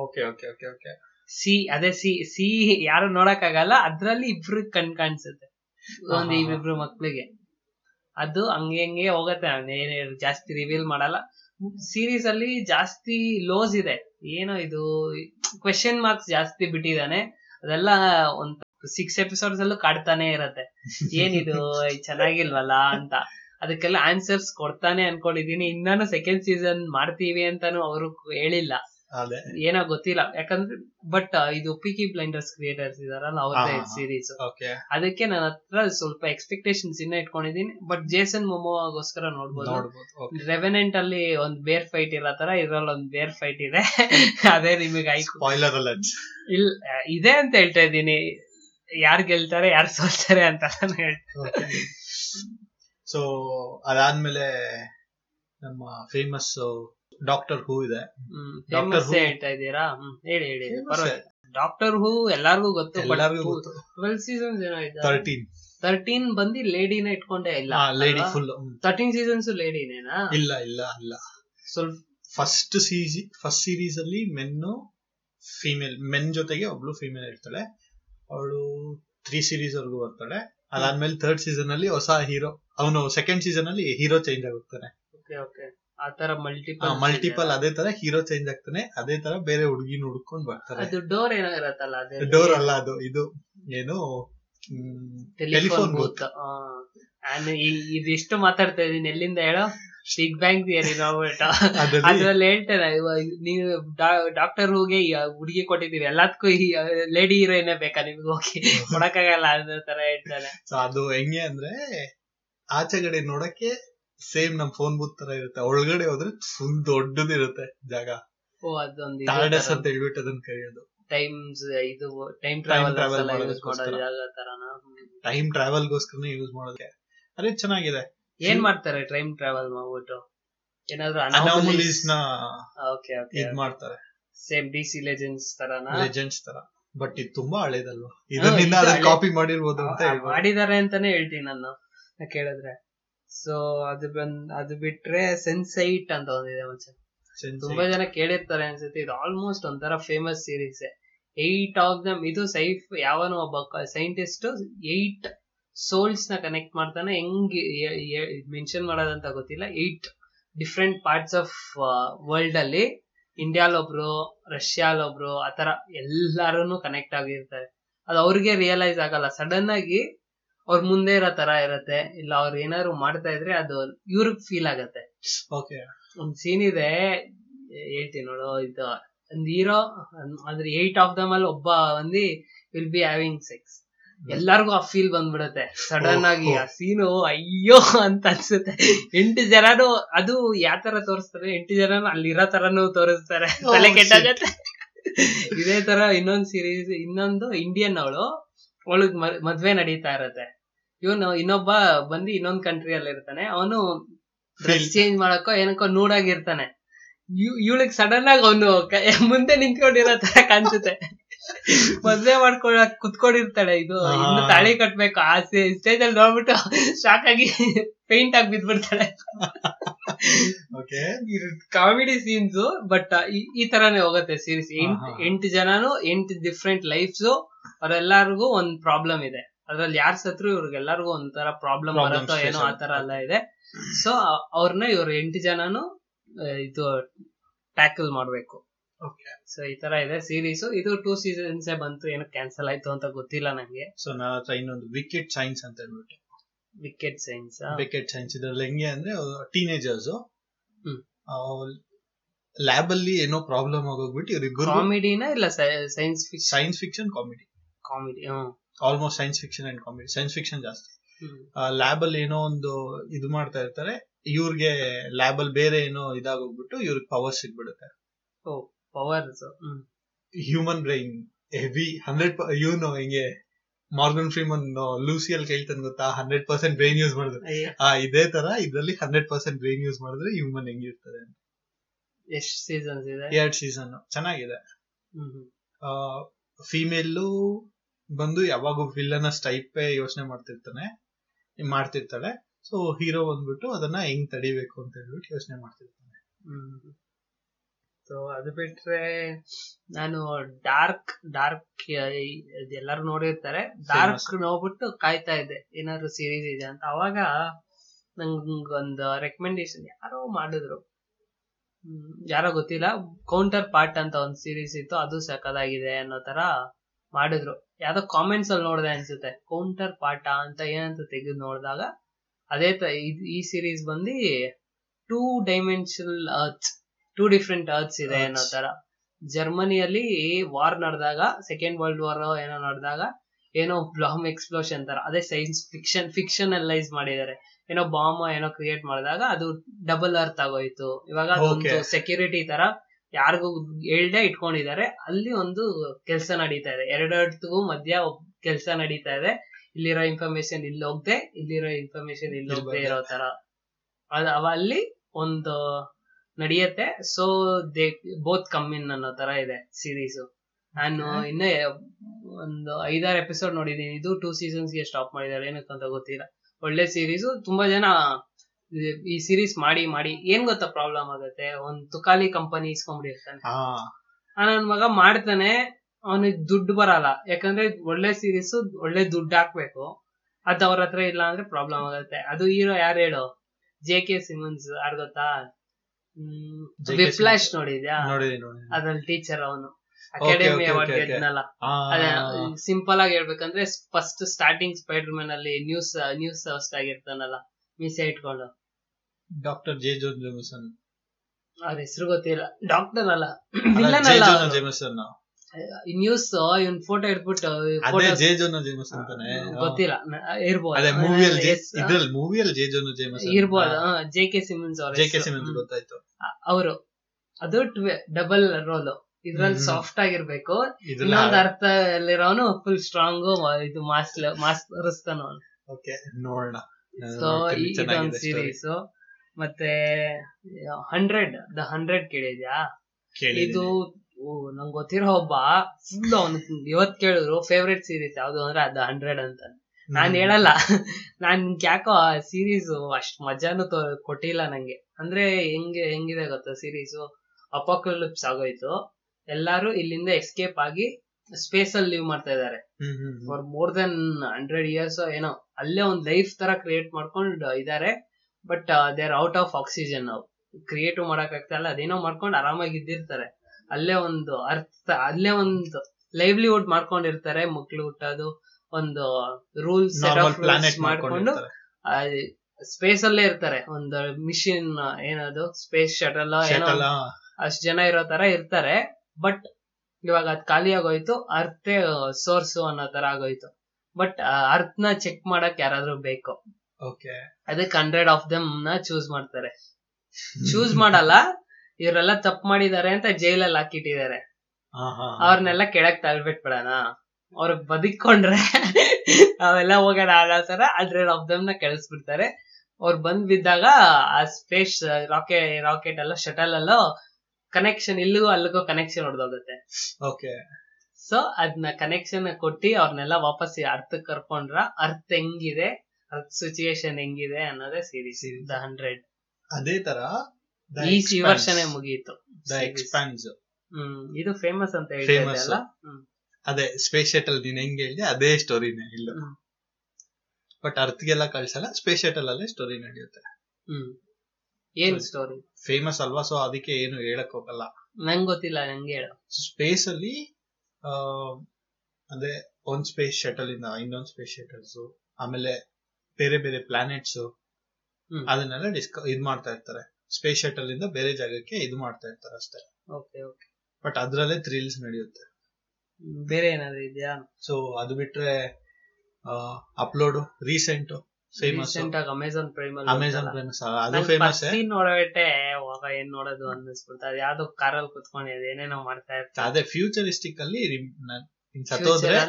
Okay okay okay okay see ಅದೇ ಸಿ ಸಿ ಯಾರು ನೋಡಕ್ ಆಗಲ್ಲ ಅದ್ರಲ್ಲಿ ಇಬ್ರು ಕಣ್ ಕಾಣಿಸುತ್ತೆ. ಒಂದ್ ಇಬ್ಬಿಬ್ರು. ಮಕ್ಳಿಗೆ. ಅದು ಹಂಗೆ ಹಂಗೆ ಹೋಗತ್ತೆ ಏನೇನು ಜಾಸ್ತಿ ರಿವೀಲ್ ಮಾಡಲ್ಲ. ಸೀರೀಸ್ ಅಲ್ಲಿ ಜಾಸ್ತಿ ಲೋಸ್ ಇದೆ. ಏನೋ ಇದು ಕ್ವೆಶನ್ ಮಾರ್ಕ್ಸ್ ಜಾಸ್ತಿ ಬಿಟ್ಟಿದಾನೆ ಅದೆಲ್ಲ ಒಂದ್ ಸಿಕ್ಸ್ ಎಪಿಸೋಡ್ಸ್ ಅಲ್ಲೂ ಕಾಡ್ತಾನೆ ಇರತ್ತೆ. ಏನಿದು ಚೆನ್ನಾಗಿಲ್ವಲ್ಲ ಅಂತ. ಅದಕ್ಕೆಲ್ಲ ಆನ್ಸರ್ಸ್ ಕೊಡ್ತಾನೆ ಅನ್ಕೊಂಡಿದೀನಿ. ಇನ್ನಾನು ಸೆಕೆಂಡ್ ಸೀಸನ್ ಮಾಡ್ತೀವಿ ಅಂತಾನು ಅವರು ಹೇಳಿಲ್ಲ. ಏನೋ ಗೊತ್ತಿಲ್ಲ. ಯಾಕಂದ್ರೆ ಬಟ್ ಇದು ಪಿಕಿ ಬ್ಲೈಂಡರ್ಸ್ ಕ್ರಿಯೇಟರ್ಸ್ ಇದಾರಲ್ಲ ಅವ್ರದ್ದೇ. ಸೀರೀಸ್ ಅದಕ್ಕೆ ನನ್ನ ಹತ್ರ ಸ್ವಲ್ಪ ಎಕ್ಸ್ಪೆಕ್ಟೇಷನ್ಸ್ ಇನ್ನ ಇಟ್ಕೊಂಡಿದೀನಿ. ಬಟ್ ಜೇಸನ್ ಮೊಮೋಗೋಸ್ಕರ ನೋಡ್ಬೋದು. ನೋಡ್ಬೋದು ರೆವೆನೆಂಟ್ ಅಲ್ಲಿ ಒಂದ್ ಬೇರ್ ಫೈಟ್ ಇರೋ ತರ ಇದ್ರಲ್ಲಿ ಒಂದ್ ಬೇರ್ ಫೈಟ್ ಇದೆ. ಅದೇ ನಿಮಗೆ ಇಲ್ಲ ಇದೆ ಅಂತ ಹೇಳ್ತಾ ಇದ್ದೀನಿ. ಯಾರ್ ಗೆಲ್ತಾರೆ ಯಾರು ಸೋಲ್ತಾರೆ ಅಂತ ಹೇಳ್ತಾರೆ ಹೇಳ್ತಾ ಸೊ ಅದಾದ್ಮೇಲೆ ನಮ್ಮ ಫೇಮಸ್ ಡಾಕ್ಟರ್ ಹೂ ಇದೆ. ಹೇಳ್ತಾ ಇದ್ದೀರಾ? ಹೇಳಿ ಹೇಳಿ. ಡಾಕ್ಟರ್ ಹೂ ಎಲ್ಲಾರ್ಗೂ ಗೊತ್ತು ಟ್ವೆಲ್ ಸೀಸನ್ಸ್ ಏನೋ ತರ್ಟೀನ್ ತರ್ಟೀನ್ ಬಂದು ಲೇಡಿನ ಇಟ್ಕೊಂಡೇ ಇಲ್ಲ ಲೇಡಿ ಫುಲ್ ತರ್ಟೀನ್ ಸೀಸನ್ಸ್ ಲೇಡಿನೇನಾ ಇಲ್ಲ ಇಲ್ಲ ಇಲ್ಲ. ಸ್ವಲ್ಪ ಫಸ್ಟ್ ಸೀಸಿ ಫಸ್ಟ್ ಸೀರೀಸ್ ಅಲ್ಲಿ ಮೆನ್ನು ಫೀಮೇಲ್ ಮೆನ್ ಜೊತೆಗೆ ಒಬ್ಳು ಫೀಮೇಲ್ ಇರ್ತಾಳೆ. ಅವಳು ತ್ರೀ ಸೀರೀಸ್ ವರ್ಗು ಬರ್ತಾಳೆ. ಅದಾದ್ಮೇಲೆ ಥರ್ಡ್ ಸೀಸನ್ ಅಲ್ಲಿ ಹೊಸ ಹೀರೋ ಅವನು ಸೆಕೆಂಡ್ ಸೀಸನ್ ಅಲ್ಲಿ ಹೀರೋ ಚೇಂಜ್ ಆಗುತ್ತಾನೆ. Okay okay. ಆ ತರ ಮಲ್ಟಿಪಲ್ ಮಲ್ಟಿಪಲ್ ಅದೇ ತರ ಹೀರೋ ಚೇಂಜ್ ಆಗ್ತಾನೆ. ಅದೇ ತರ ಬೇರೆ ಹುಡುಗಿನ ಹುಡ್ಕೊಂಡ್ ಬರ್ತಾರೆ. ಅದು ಡೋರ್ ಏನೋ ಇರತ್ತಲ್ಲ ಅದೇ ಡೋರ್ ಅಲ್ಲ ಅದು. ಇದು ಏನು ಟೆಲಿಫೋನ್ ಟೆಲಿಫೋನ್ ಬೂತ್ ನಾನು ಇದಿಷ್ಟು ಮಾತಾಡ್ತಾ ಇದೀನಿ ಎಲ್ಲಿಂದ ಹೇಳೋ? ಬಿಗ್ ಬ್ಯಾಂಕ್ ಥಿಯರಿ ರಾಬರ್ಟ್ ಅದ್ರಲ್ಲಿ ಹೇಳ್ತಾರೆ ನೀವು ಡಾಕ್ಟರ್ ಹೂಗೆ ಹುಡುಗಿ ಕೊಟ್ಟಿದ್ದೀವಿ ಎಲ್ಲದಕ್ಕೂ ಈ ಲೇಡಿ ಹೀರೋಯಿನ್ ಬೇಕಾ ನಿಮ್ಗೆ ಹೋಗಿ? ಕೊಡಕ್ಕಾಗಲ್ಲ ಅನ್ನೋ ತರ ಹೇಳ್ತಾರೆ. ಸೊ ಅದು ಹೆಂಗೆ ಅಂದ್ರೆ ಆಚೆಗಡೆ ನೋಡಕ್ಕೆ ಸೇಮ್ ನಮ್ ಫೋನ್ ಬುತ್ ತರ ಇರುತ್ತೆ. ಒಳಗಡೆ ಹೋದ್ರೆ ಫುಲ್ ದೊಡ್ಡದಿರುತ್ತೆ ಜಾಗ. ಓ ಅದೊಂದು ಟಾರ್ಡೆಸ್ ಅಂತ ಹೇಳ್ಬಿಟ್ಟು ಅದನ್ನ ಕರೆಯೋದು. ಟೈಮ್ಸ್ ಇದು ಟೈಮ್ ಟ್ರಾವೆಲ್ ಟೈಮ್ ಟ್ರಾವೆಲ್ ಗೋಸ್ಕರನೇ ಯೂಸ್ ಮಾಡೋದಕ್ಕೆ. ಅದೇ ಚೆನ್ನಾಗಿದೆ. ಏನ್ ಮಾಡ್ತಾರೆ ಟೈಮ್ ಟ್ರಾವೆಲ್ ಮಾಡ್ಬಿಟ್ಟು ಏನಾದ್ರು ಅನಾಮಲೀಸ್ನ ಓಕೆ ಓಕೆ ಇದ್ ಮಾಡ್ತಾರೆ. ಸೇಮ್ ಡಿ ಸಿ ಲೆಜೆಂಡ್ಸ್ ತರನಾ? ಲೆಜೆಂಡ್ಸ್ ತರ. ಬಟ್ ಇದು ತುಂಬಾ ಹಳೇದಲ್ವಾ? ಇದನ್ನಿಂದ ಇದು ಅದನ್ನ ಕಾಪಿ ಮಾಡಿರ್ಬೋದು ಅಂತ ಮಾಡಿದ್ದಾರೆ ಅಂತಾನೆ ಹೇಳ್ತೀನಿ ನಾನು ಕೇಳಿದ್ರೆ. ಸೊ ಅದು ಬಂದ್ ಅದು ಬಿಟ್ರೆ ಸೆನ್ಸೈಟ್ ಅಂತ ಒಂದಿದೆ ಮಚ್ಚ ತುಂಬಾ ಜನ ಕೇಳಿರ್ತಾರೆ ಅನ್ಸುತ್ತೆ ಇದು ಆಲ್ಮೋಸ್ಟ್ ಒಂಥರ famous series eight of them ಇದು ಸೈಫ್ ಯಾವನೋ ಒಬ್ಬ ಸೈಂಟಿಸ್ಟ್ ಏಟ್ ಸೋಲ್ಸ್ನ ಕನೆಕ್ಟ್ ಮಾಡ್ತಾನೆ. ಹೆಂಗ್ ಮೆನ್ಷನ್ ಮಾಡೋದಂತ ಗೊತ್ತಿಲ್ಲ. Eight different parts of world ಅಲ್ಲಿ ಇಂಡಿಯಾಲೊಬ್ರು ರಷ್ಯಾಲೊಬ್ರು ಆತರ ಎಲ್ಲಾರು ಕನೆಕ್ಟ್ ಆಗಿರ್ತಾರೆ. ಅದು ಅವ್ರಿಗೆ ರಿಯಲೈಸ್ ಆಗಲ್ಲ. ಸಡನ್ ಆಗಿ ಅವ್ರ ಮುಂದೆ ಇರೋ ತರ ಇರತ್ತೆ. ಇಲ್ಲ ಅವ್ರು ಏನಾದ್ರು ಮಾಡ್ತಾ ಇದ್ರೆ ಅದು ಇವ್ರಿಗೆ ಫೀಲ್ ಆಗತ್ತೆ. ಓಕೆ ಒಂದ್ ಸೀನ್ ಇದೆ ಹೇಳ್ತೀನಿ ನೋಡು ಇದು ಒಂದ್ ಹೀರೋ ಅಂದ್ರೆ ಏಟ್ ಆಫ್ ದಮ್ ಅಲ್ಲಿ ಒಬ್ಬ ಒಂದಿ ವಿಲ್ ಬಿ ಹ್ಯಾವಿಂಗ್ ಸೆಕ್ಸ್ ಎಲ್ಲಾರ್ಗು ಆ ಫೀಲ್ ಬಂದ್ಬಿಡುತ್ತೆ. ಸಡನ್ ಆಗಿ ಆ ಸೀನು ಅಯ್ಯೋ ಅಂತ ಅನ್ಸುತ್ತೆ. ಎಂಟು ಜನನು ಅದು ಯಾವ ತರ ತೋರಿಸ್ತಾರೆ? ಎಂಟು ಜನನು ಅಲ್ಲಿರೋ ತರನು ತೋರಿಸ್ತಾರೆ. ತಲೆ. ಕೆಟ್ಟಾಗತ್ತೆ ಇದೇ ತರ ಇನ್ನೊಂದ್ ಸೀರೀಸ್ ಇನ್ನೊಂದು ಇಂಡಿಯನ್ ಅವಳು. ಅವಳಗ್ ಮದ್ವೆ ನಡೀತಾ ಇರತ್ತೆ. ಇವನು ಇನ್ನೊಬ್ಬ ಬಂದು ಇನ್ನೊಂದ್ ಕಂಟ್ರಿಯಲ್ಲಿ ಇರ್ತಾನೆ. ಅವನು ಡ್ರೆಸ್ ಚೇಂಜ್ ಮಾಡಕ್ಕೋ ಏನಕ್ಕೋ ನೂಡಾಗಿರ್ತಾನೆ ಇವಳಿಗೆ ಸಡನ್ ಆಗಿ ಅವನು ಮುಂದೆ ನಿಂತ್ಕೊಂಡಿರೋ ತರ ಕಾಣಿಸುತ್ತೆ. ಮದ್ವೆ ಮಾಡ್ಕೊಳಕ್ ಕುತ್ಕೊಂಡಿರ್ತಾಳೆ ಇದು. ಇನ್ನು ತಾಳಿ ಕಟ್ಬೇಕು ಆಸೆ. ಸ್ಟೇಜ್ ಅಲ್ಲಿ ನೋಡ್ಬಿಟ್ಟು ಶಾಕ್ ಆಗಿ ಪೇಂಟ್ ಆಗಿ ಬಿದ್ಬಿಡ್ತಾಳೆ. ಕಾಮಿಡಿ ಸೀನ್ಸ್ ಬಟ್ ಈ ತರಾನೇ ಹೋಗುತ್ತೆ ಸೀರೀಸ್ ಎಂಟ್ ಜನನು ಎಂಟು ಡಿಫ್ರೆಂಟ್ ಲೈಫ್ಸ್ ಅವರೆಲ್ಲರಿಗೂ ಒಂದ್ ಪ್ರಾಬ್ಲಮ್ ಇದೆ. ಅದ್ರಲ್ಲಿ ಯಾರ್ ಸತ್ರು ಇವ್ರಿಗೆಲ್ಲರಿಗೂ ಒಂಥರ ಪ್ರಾಬ್ಲಮ್ ಬರುತ್ತೋ ಏನೋ ಆತರ ಎಲ್ಲ ಇದೆ. ಸೊ ಅವ್ರನ್ನ ಇವ್ರ ಎಂಟು ಜನನು ಇದು ಟ್ಯಾಕಲ್ ಮಾಡ್ಬೇಕು. ಓಕೆ ಸೊ ಈ ತರ ಇದೆ ಸೀರೀಸ್ ಇದು ಟೂ ಸೀಸನ್ಸ್ ಬಂತು ಏನೋ ಕ್ಯಾನ್ಸಲ್ ಆಯ್ತು ಅಂತ ಗೊತ್ತಿಲ್ಲ ನಂಗೆ. ಸೊ ನನ್ನ ಹತ್ರ ಇನ್ನೊಂದು ವಿಕೆಟ್ ಸೈನ್ಸ್ ಅಂತ ಹೇಳ್ಬಿಟ್ಟು. ವಿಕೆಟ್ ಸೈನ್ಸ್ ವಿಕೆಟ್ ಸೈನ್ಸ್ ಇದ್ರಲ್ಲಿ ಹೆಂಗೆ ಅಂದ್ರೆ ಟೀನೇಜರ್ಸ್. ಲ್ಯಾಬ್ ಅಲ್ಲಿ ಏನೋ ಪ್ರಾಬ್ಲಮ್ ಆಗೋಗ್ಬಿಟ್ಟು ಇವ್ರಿಗೆ ಕಾಮಿಡಿನ ಇಲ್ಲ science fiction science fiction comedy comedy almost science fiction and comedy science fiction ಜಾಸ್ತಿ. ಲ್ಯಾಬಲ್ ಲ್ಯಾಬ್ ಅಲ್ಲಿ ಏನೋ ಒಂದು ಇದು ಮಾಡ್ತಾ ಇರ್ತಾರೆ ಇವ್ರಿಗೆ ಲ್ಯಾಬ್ ಅಲ್ಲಿ ಬೇರೆ ಏನೋ ಇದಾಗೋಗ್ಬಿಟ್ಟು ಇವ್ರಿಗೆ ಪವರ್ ಸಿಗ್ಬಿಡುತ್ತೆ. ಓ powers human brain heavy hundred ಇವನು ಹಿಂಗೆ ಮಾರ್ಗನ್ ಫ್ರೀಮನ್ ಲೂಸಿಯಲ್ ಕೇಳ್ತಾನೆ ಗೊತ್ತಾ? ಹಂಡ್ರೆಡ್ ಪರ್ಸೆಂಟ್ ಬ್ರೈನ್ ಯೂಸ್ ಮಾಡಿದ್ರೆ. ಆ ಇದೇ ತರ ಇದರಲ್ಲಿ ಹಂಡ್ರೆಡ್ ಪರ್ಸೆಂಟ್ ಬ್ರೈನ್ ಯೂಸ್ ಮಾಡಿದ್ರೆ ಹ್ಯೂಮನ್ ಹೆಂಗೆ ಇರ್ತದೆ ಎಷ್ಟ್ ಸೀಸನ್ಸ್ ಇದೆ? ಎರಡು ಸೀಸನ್ ಚೆನ್ನಾಗಿದೆ. ಫಿಮೇಲು ಬಂದು ಯಾವಾಗೂ ವಿಲ್ಲನಸ್ ಟೈಪ್ ಯೋಚನೆ ಮಾಡ್ತಿರ್ತಾನೆ ಮಾಡ್ತಿರ್ತಾಳೆ. ಸೊ ಹೀರೋ ಬಂದ್ಬಿಟ್ಟು ಅದನ್ನ ಹೆಂಗ್ ತಡಿಬೇಕು ಅಂತ ಹೇಳ್ಬಿಟ್ಟು ಯೋಚನೆ ಮಾಡ್ತಿರ್ತಾನೆ. ಸೊ ಅದು ಬಿಟ್ರೆ ನಾನು ಡಾರ್ಕ್ ಡಾರ್ಕ್ ಎಲ್ಲರೂ ನೋಡಿರ್ತಾರೆ. ಡಾರ್ಕ್ ನೋಡ್ಬಿಟ್ಟು ಕಾಯ್ತಾ ಇದ್ದೆ. ಏನಾದ್ರು ಸೀರೀಸ್ ಇದೆ ಅಂತ. ಅವಾಗ ನಂಗೊಂದು ರೆಕಮೆಂಡೇಶನ್ ಯಾರೋ ಮಾಡಿದ್ರು. ಯಾರೋ ಗೊತ್ತಿಲ್ಲ. ಕೌಂಟರ್ ಪಾರ್ಟ್ ಅಂತ ಒಂದು ಸೀರೀಸ್ ಇತ್ತು. ಅದು ಸಕ್ಕದಾಗಿದೆ ಅನ್ನೋ ತರ ಮಾಡಿದ್ರು. ಯಾವ್ದೋ ಕಾಮೆಂಟ್ಸ್ ಅಲ್ಲಿ ನೋಡಿದೆ ಅನ್ಸುತ್ತೆ. ಕೌಂಟರ್ ಪಾಠ ಅಂತ ಏನಂತ ತೆಗೆದು ನೋಡಿದಾಗ ಅದೇ ಈ ಸೀರೀಸ್ ಬಂದು two dimensional earth two different earths ಇದೆ. ಅನ್ನೋ ತರ. ಜರ್ಮನಿಯಲ್ಲಿ ವಾರ್ ನಡೆದಾಗ ಸೆಕೆಂಡ್ ವರ್ಲ್ಡ್ ವಾರ್ ಏನೋ ನಡೆದಾಗ ಏನೋ ಬ್ಲಾಮ್ ಎಕ್ಸ್ಪ್ಲೋಷನ್ ತರ ಅದೇ ಸೈನ್ಸ್ ಫಿಕ್ಷನ್ ಫಿಕ್ಷನಲೈಸ್ ಮಾಡಿದ್ದಾರೆ. ಏನೋ ಬಾಂಬ್ ಏನೋ ಕ್ರಿಯೇಟ್ ಮಾಡಿದಾಗ ಅದು ಡಬಲ್ ಅರ್ತ್ ಆಗೋಯ್ತು. ಇವಾಗ ಅದೊಂದು ಸೆಕ್ಯೂರಿಟಿ ತರ ಯಾರಿಗೂ ಹೇಳ್ದೆ ಇಟ್ಕೊಂಡಿದ್ದಾರೆ. ಅಲ್ಲಿ ಒಂದು ಕೆಲಸ ನಡೀತಾ ಇದೆ. ಎರಡೆರಡ್ಗೂ ಮಧ್ಯ ಕೆಲಸ ನಡೀತಾ ಇದೆ. ಇಲ್ಲಿರೋ ಇನ್ಫಾರ್ಮೇಶನ್ ಇಲ್ಲಿ ಹೋಗ್ದೆ ಇಲ್ಲಿರೋ ಇನ್ಫಾರ್ಮೇಶನ್ ಇಲ್ಲಿ ಹೋಗ್ದೆ ಇರೋ ತರ. ಅಲ್ಲಿ ಒಂದು ನಡೆಯತ್ತೆ. ಸೊ ದೇ ಬೋತ್ ಕಮ್ಮಿನ್ ಅನ್ನೋ ತರ ಇದೆ ಸೀರೀಸ್ ನಾನು. ಇನ್ನೇ ಒಂದು ಐದಾರು ಎಪಿಸೋಡ್ ನೋಡಿದೀನಿ ಇದು ಟೂ ಸೀಸನ್ಸ್ಗೆ ಸ್ಟಾಪ್ ಮಾಡಿದ್ದಾರೆ. ಏನಕ್ಕೆ ಅಂತ ಗೊತ್ತಿಲ್ಲ. ಒಳ್ಳೆ ಸೀರೀಸ್ ತುಂಬಾ ಜನ ಈ- ಸೀರೀಸ್ ಮಾಡಿ ಮಾಡಿ. ಏನ್ ಗೊತ್ತಾ ಪ್ರಾಬ್ಲಮ್ ಆಗುತ್ತೆ? ಒಂದ್ ತುಕಾಲಿ ಕಂಪನಿ ಇಸ್ಕೊಂಡ್ಬಿಟ್ಟಿರ್ತಾನೆ ಆ ನನ್ ಮಗ ಮಾಡ್ತಾನೆ. ಅವನಿಗೆ ದುಡ್ಡು ಬರಲ್ಲ. ಯಾಕಂದ್ರೆ ಒಳ್ಳೆ ಸೀರೀಸ್ ಒಳ್ಳೆ ದುಡ್ಡು ಹಾಕ್ಬೇಕು. ಅದ್ ಅವ್ರ ಹತ್ರ ಇಲ್ಲ ಅಂದ್ರೆ ಪ್ರಾಬ್ಲಮ್ ಆಗುತ್ತೆ. ಅದು ಹೀರೋ ಯಾರು ಹೇಳು? ಜೆ ಕೆ ಸಿಮನ್ಸ್ ಯಾರು ಗೊತ್ತಾ. ವಿಪ್ಲಾಶ್ ನೋಡಿದ್ಯಾ? ಅದ್ರಲ್ಲಿ ಟೀಚರ್ ಅವನು. Academy award. ಗೆದ್ನಲ್ಲ. ಸಿಂಪಲ್ ಆಗಿ ಹೇಳ್ಬೇಕಂದ್ರೆ ಫಸ್ಟ್ ಸ್ಟಾರ್ಟಿಂಗ್ ಸ್ಪೈಡರ್ ಮ್ಯಾನ್ ಅಲ್ಲಿ ನ್ಯೂಸ್ ನ್ಯೂಸ್ ಹೋಸ್ಟ್ ಆಗಿರ್ತಾನಲ್ಲ ಮೀಸೆ ಇಟ್ಕೊಂಡು. ಡಾಕ್ಟರ್ ಜೆ ಜೋನ್ ಜೇಮಸನ್ ಅವ್ರ ಹೆಸರು ಗೊತ್ತಿಲ್ಲ. ಡಾಕ್ಟರ್ ಅಲ್ಲ. ಜೆ ಅಲ್ಲ ಜೇಮಸನ್ ನ್ಯೂಸ್ ಇವನ್ ಫೋಟೋ ಇಟ್ಬಿಟ್ಟು ಅದೇ photos- ಜೆ ಜೋನ ಜೇಮಸನ್ ಅಂತಾನೆ. ಗೊತ್ತಿಲ್ಲ. ಇರ್ಬೋದು. ಅದೇ ಮೂವಿಯಲ್ಲಿ Yes, ಇದ್ರಲ್ಲಿ ಮೂವಿಯಲ್ಲಿ ಜೆ ಜೋನ ಜೇಮಸನ್ ಇರ್ಬೋದು. ಜೆ ಕೆ ಸಿಮನ್ಸ್ ಅವರು ಜೆ ಕೆ ಸಿಮನ್ಸ್ ಗೊತ್ತಾಯ್ತು. ಅವರು. ಅದು ಡಬಲ್ ರೋಲ್ ಇದ್ರಲ್ಲಿ ಸಾಫ್ಟ್ ಆಗಿರ್ಬೇಕು. ಇನ್ನೊಂದು ಅರ್ಥ ಅಲ್ಲಿರೋನು ಫುಲ್ ಸ್ಟ್ರಾಂಗ್ ಇದು ಮಾಸ್ ಮಾಸ್ ಓಕೆ ನೋಡೋಣ. ಸೊ ಇದೊಂದು ಸೀರೀಸ್ ಮತ್ತೆ ಹಂಡ್ರೆಡ್ ದ ಹಂಡ್ರೆಡ್ ಕೇಳಿದ್ಯಾ? ಇದು ಓ, ನಂಗ್ ಗೊತ್ತಿರೋ ಒಬ್ಬ ಫುಲ್ ಅವ್ನು ಇವತ್ ಕೇಳಿದ್ರು ಫೇವ್ರೆಟ್ ಸೀರೀಸ್ ಯಾವ್ದು ಅಂದ್ರೆ ಅದು ಹಂಡ್ರೆಡ್ ಅಂತ. ನಾನ್ ಹೇಳಲ್ಲ. ನಾನ್ ಯಾಕೋ ಆ ಸೀರೀಸ್ ಅಷ್ಟ್ ಮಜಾನು ತೋ- ಕೊಟ್ಟಿಲ್ಲ ನಂಗೆ. ಅಂದ್ರೆ ಹೆಂಗೆ ಹೆಂಗಿದೆ ಗೊತ್ತಾ ಸೀರೀಸ್ ಅಪೋಕಲಿಪ್ಸ್ ಆಗೋಯ್ತು. ಎಲ್ಲಾರು ಇಲ್ಲಿಂದ ಎಸ್ಕೇಪ್ ಆಗಿ ಸ್ಪೇಸ್ ಅಲ್ಲಿ ಲೀವ್ ಮಾಡ್ತಾ ಇದಾರೆ. For more than hundred years ಏನೋ. ಅಲ್ಲೇ ಒಂದ್ ಲೈಫ್ ತರ ಕ್ರಿಯೇಟ್ ಮಾಡ್ಕೊಂಡು ಇದಾರೆ. But they are out of oxygen ನಾವು ಕ್ರಿಯೇಟ್ ಮಾಡಕ್ ಆಗ್ತಾ ಇಲ್ಲ. ಅದೇನೋ ಮಾಡ್ಕೊಂಡು ಆರಾಮಾಗಿ ಇದ್ದಿರ್ತಾರೆ. ಅಲ್ಲೇ ಒಂದು ಅರ್ಥ ಅಲ್ಲೇ ಒಂದು ಲೈವ್ಲಿಹುಡ್ ಮಾಡ್ಕೊಂಡಿರ್ತಾರೆ ಮಕ್ಳು ಹುಟ್ಟೋದು ಒಂದು ರೂಲ್ಸ್ ಮಾಡ್ಕೊಂಡು ಸ್ಪೇಸ್ ಅಲ್ಲೇ ಇರ್ತಾರೆ. ಒಂದು ಮಿಷಿನ್ ಏನದು ಸ್ಪೇಸ್ ಶಟಲ್ ಏನೋ ಅಷ್ಟ್ ಜನ ಇರೋ ತರ ಇರ್ತಾರೆ. ಬಟ್ ಇವಾಗ ಅದ್ ಖಾಲಿ ಆಗೋಯ್ತು ಅರ್ಥೇ ಸೋರ್ಸ್ ಅನ್ನೋ ತರ ಆಗೋಯ್ತು. ಬಟ್ ಅರ್ತ್ನ ಚೆಕ್ ಮಾಡಕ್ ಯಾರಾದ್ರೂ ಬೇಕು. ಅದಕ್ಕೆ ಹಂಡ್ರೆಡ್ ಆಫ್ ದಮ್ನ ಚೂಸ್ ಮಾಡ್ತಾರೆ. ಚೂಸ್ ಮಾಡಲ್ಲ ಇವರೆಲ್ಲ ತಪ್ಪು ಮಾಡಿದ್ದಾರೆ ಅಂತ ಜೈಲಲ್ಲಿ ಹಾಕಿಟ್ಟಿದ್ದಾರೆ. ಅವ್ರನ್ನೆಲ್ಲ ಕೆಳಕ್ ತಳ್ಬಿಟ್ಬಿಡಣ. ಅವ್ರಿಗೆ ಬದುಕೊಂಡ್ರೆ ಅವೆಲ್ಲ ಹೋಗೋಣ ಅನ್ನೋ ತರ ಹಂಡ್ರೆಡ್ ಆಫ್ ದಮ್ನ ಕೆಳಸ್ಬಿಡ್ತಾರೆ. ಅವ್ರು ಬಂದ್ ಬಿದ್ದಾಗ ಆ ಸ್ಪೇಸ್ ರಾಕೆಟ್ ರಾಕೆಟ್ ಅಲ್ಲೋ ಶಟಲ್ ಅಲ್ಲೋ ಕನೆಕ್ಷನ್ ಇಲ್ಲಿಗೂ ಅಲ್ಲಿಗೂ ಕನೆಕ್ಷನ್ ಹೊಡೆದೋಗುತ್ತೆ ಓಕೆ ಸೊ ಅದನ್ನ ಕನೆಕ್ಷನ್ ಕೊಟ್ಟಿ ಅವ್ರನ್ನೆಲ್ಲ ವಾಪಸ್ ಅರ್ಥಕ್ ಕರ್ಕೊಂಡ್ರ ಅರ್ಥ ಹೆಂಗಿದೆ? ಅರ್ಥ ಸಿಚುಯೇಷನ್ ಹೆಂಗಿದೆ ಅನ್ನೋದೇ ಸೀರೀಸ್ ದ ಹಂಡ್ರೆಡ್ ಅದೇ ತರ ಈ ವರ್ಷನೇ ಮುಗಿಯಿತು ದ ಎಕ್ಸ್ಪಾನ್ಸ್ ಹ್ಮ್ ಇದು ಫೇಮಸ್ ಅಂತ ಫೇಮಸ್. ಅಲ್ಲ? ಅದೇ ಸ್ಪೇಸ್ ಶಟಲ್ ನೀನ್ ಹೆಂಗ್ ಹೇಳಿದೆ ಅದೇ ಸ್ಟೋರಿನೇ ಇಲ್ಲ. ಹ್ಮ್. ಬಟ್ ಅರ್ತ್ಗೆಲ್ಲ ಕಳ್ಸಲ್ಲ ಸ್ಪೇಸ್ ಶಟಲ್ ಅಲ್ಲೇ ಸ್ಟೋರಿ ನಡೆಯುತ್ತೆ. ಹ್ಮ್. ಏನ್ ಸ್ಟೋರಿ ಫೇಮಸ್ ಅಲ್ವಾ ಸೊ ಅದಕ್ಕೆ ಏನು ಹೇಳಕ್ ಹೋಗಲ್ಲ. ನಂಗ್ ಗೊತ್ತಿಲ್ಲ ನಂಗೆ ಹೇಳು. ಸ್ಪೇಸ್ ಅಲ್ಲಿ ಆ, ಅಂದ್ರೆ ಒಂದ್ ಸ್ಪೇಸ್ ಶಟಲ್ ಇಂದ ಇನ್ನೊಂದ್ ಸ್ಪೇಸ್ ಶಟಲ್ಸ್ ಆಮೇಲೆ ಬೇರೆ ಬೇರೆ ಪ್ಲಾನೆಟ್ಸ್ ಹ್ಮ್. ಅದನ್ನೆಲ್ಲ ಡಿಸ್ಕ ಇದ್ ಮಾಡ್ತಾ ಇರ್ತಾರೆ. ಸ್ಪೇಸ್ ಶಟಲ್ ಇಂದ ಬೇರೆ ಜಾಗಕ್ಕೆ ಇದು ಮಾಡ್ತಾ ಇರ್ತಾರೆ ಅಷ್ಟೇ. ಓಕೆ ಓಕೆ ಬಟ್ ಅದ್ರಲ್ಲೇ ಥ್ರಿಲ್ಸ್ ನಡೆಯುತ್ತೆ. ಬೇರೆ ಏನಾದ್ರು ಇದೆಯಾ? ಸೊ ಅದು ಬಿಟ್ರೆ ಅಪ್ಲೋಡ್ ರೀಸೆಂಟ್ ಫೇಮಸ್ ಆಗಿ ಅಮೆಝಾನ್ ಪ್ರೈಮ್ ಅಮೆಝಾನ್ ಪ್ರೈಮ್ ಅದು ಫೇಮಸ್ ಸೀನ್ ನೋಡಬಿಟ್ಟೆ ಹೋಗ ಏನ್ ನೋಡೋದು ಅನ್ನಿಸ್ಬಿಡ್ತಾ. ಅದು ಯಾವ್ದೋ ಕಾರಲ್ಲಿ ಕುತ್ಕೊಂಡಿದೆ ಏನೇನೋ ಮಾಡ್ತಾ ಇರ್ತಾರೆ. ಅದೇ ಫ್ಯೂಚರಿಸ್ಟಿಕ್ ಅಲ್ಲಿ ಸತ್ತೋದ್ರೆ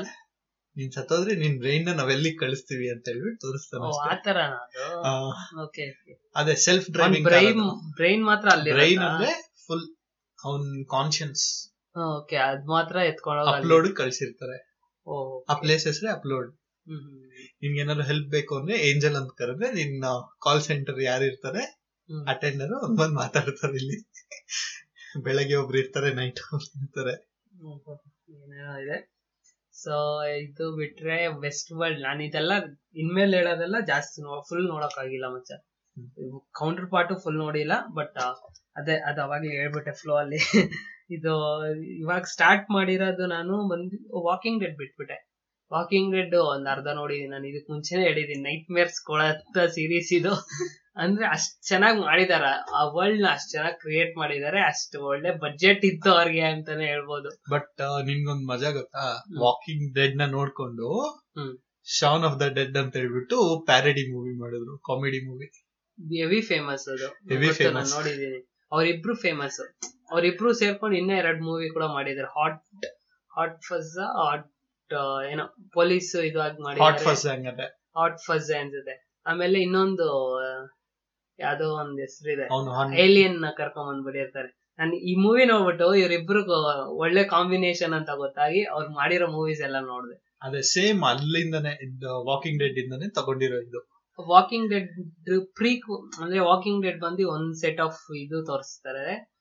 ನೀನ್ ಸತ್ತೋದ್ರೆ ನಿನ್ ಬ್ರೈನ್ನ ನಾವೆಲ್ಲಿ ಕಳಿಸ್ತೀವಿ ಅಂತ ಹೇಳ್ಬಿಟ್ಟು ತೋರಿಸ್ತಾನೆ ಅದೇ ಸೆಲ್ಫ್ ಡ್ರೈವಿಂಗ್ ಬ್ರೈನ್ ಬ್ರೈನ್ ಮಾತ್ರ ಅಲ್ಲಿ ಬ್ರೈನ್ ಅಂದ್ರೆ ಫುಲ್ ಅವನ್ ಕಾನ್ಶಿಯನ್ಸ್ ಓಕೆ ಅದ್ ಮಾತ್ರ ಎತ್ಕೊಂಡು ಅಪ್ಲೋಡ್ ಕಳ್ಸಿರ್ತಾರೆ. ಆ ಪ್ಲೇಸ್ ಹೆಸರೇ ಅಪ್ಲೋಡ್ ನಿಮ್ಗೆ ನಿನ್ಗೆ ಏನಾದ್ರು ಹೆಲ್ಪ್ ಬೇಕು ಅಂದ್ರೆ ಏಂಜಲ್ ಅಂತ ಕರೆದ್ರೆ ನಿನ್ನ ಕಾಲ್ ಸೆಂಟರ್ ಯಾರು ಇರ್ತಾರೆ? ಅಟೆಂಡರ್ ಅಟೆಂಡರ್ ಬಂದ್ ಮಾತಾಡ್ತಾರೆ ಇಲ್ಲಿ. ಬೆಳಗ್ಗೆ ಒಬ್ರು ಇರ್ತಾರೆ ನೈಟ್ ಒಬ್ರು ಇರ್ತಾರೆ. ಇದೆ. ಸೊ ಇದು ಬಿಟ್ರೆ ವೆಸ್ಟ್ ವರ್ಲ್ಡ್ ನಾನು ಇದೆಲ್ಲ ಇನ್ಮೇಲೆ ಹೇಳೋದೆಲ್ಲ ಜಾಸ್ತಿ ಫುಲ್ ನೋಡಕ್ ಆಗಿಲ್ಲ ಮಚ್ಚ. ಕೌಂಟರ್ ಪಾರ್ಟ್ ಫುಲ್ ನೋಡಿಲ್ಲ ಬಟ್ ಅದೇ ಅದು ಅವಾಗ್ಲೇ ಹೇಳ್ಬಿಟ್ಟೆ ಫ್ಲೋ ಅಲ್ಲಿ. ಇದು ಇವಾಗ ಸ್ಟಾರ್ಟ್ ಮಾಡಿರೋದು ನಾನು ಬಂದು ವಾಕಿಂಗ್ ಡೆಡ್ ಬಿಟ್ಬಿಟ್ಟೆ. ವಾಕಿಂಗ್ ಡೆಡ್ ಒಂದ್ ಅರ್ಧ ನೋಡಿದೀನಿ ನಾನು. ಇದಕ್ ಮುಂಚೆನೆ ಹೇಳಿದೀನಿ. ನೈಟ್ ಮೇರ್ಸ್ ಕೊಡತ್ತ ಸೀರೀಸ್ ಇದು. ಅಂದ್ರೆ ಅಷ್ಟ್ ಚೆನ್ನಾಗಿ ಮಾಡಿದಾರ. ಆ ವರ್ಲ್ಡ್ನ ಅಷ್ಟ್ ಚೆನ್ನಾಗಿ ಕ್ರಿಯೇಟ್ ಮಾಡಿದಾರೆ. ಅಷ್ಟ್ ಒಳ್ಳೆ ಬಜೆಟ್ ಇತ್ತು ಅವ್ರಿಗೆ ಅಂತಾನೆ ಹೇಳ್ಬೋದು. ಬಟ್ ನಿನ್ಗೊಂದ್ ಮಜಾ ಗೊತ್ತಾ? ವಾಕಿಂಗ್ ಡೆಡ್ನ ನೋಡ್ಕೊಂಡು. ಶಾನ್ ಆಫ್ ದ ಡೆಡ್ ಅಂತ ಹೇಳ್ಬಿಟ್ಟು ಪ್ಯಾರಡಿ ಮೂವಿ ಮಾಡಿದ್ರು. ಕಾಮಿಡಿ ಮೂವಿ ಹೆವಿ ಫೇಮಸ್ ಅದು. ಹೆವಿ ಫೇಮಸ್ ನಾನ್. ನೋಡಿದೀನಿ. ಅವ್ರಿಬ್ರು ಫೇಮಸ್ ಅವ್ರಿಬ್ರು ಸೇರ್ಕೊಂಡು ಇನ್ನೂ ಎರಡ್ ಮೂವಿ ಕೂಡ ಮಾಡಿದಾರೆ. ಹಾಟ್ ಹಾಟ್ ಫಸ್ ಹಾಟ್ ಏನೋ ಪೊಲೀಸ್ ಇದು ಮಾಡಿ ಹಾಟ್ ಫಸ್ ಹಂಗದೆ. ಹಾಟ್ ಫಸ್ ಅನ್ಸುತ್ತೆ ಆಮೇಲೆ ಇನ್ನೊಂದು ಯಾವ್ದೋ ಒಂದ್ ಹೆಸರಿದೆ. ಏಲಿಯನ್ನ ಕರ್ಕೊಂಡ್ ಬಂದ್ಬಿಟ್ಟಿರ್ತಾರೆ. ನಾನು ಈ ಮೂವಿ ನೋಡ್ಬಿಟ್ಟು ಇವ್ರಿಬ್ರು ಒಳ್ಳೆ ಕಾಂಬಿನೇಷನ್ ಅಂತ ಗೊತ್ತಾಗಿ ಅವ್ರು ಮಾಡಿರೋ ಮೂವೀಸ್ ಎಲ್ಲ ನೋಡ್ದೆ. ಅದೇ ಸೇಮ್ ಅಲ್ಲಿಂದನೇ ವಾಕಿಂಗ್ ಡೆಡ್ ಇಂದನೇ ತಗೊಂಡಿರೋ ಇದು. ವಾಕಿಂಗ್ ಡೆಡ್ ಪ್ರೀ ಅಂದ್ರೆ ವಾಕಿಂಗ್ ಡೆಡ್ ಬಂದು ಒಂದ್ ಸೆಟ್ ಆಫ್ ಇದು ತೋರಿಸ್ತಾರೆ.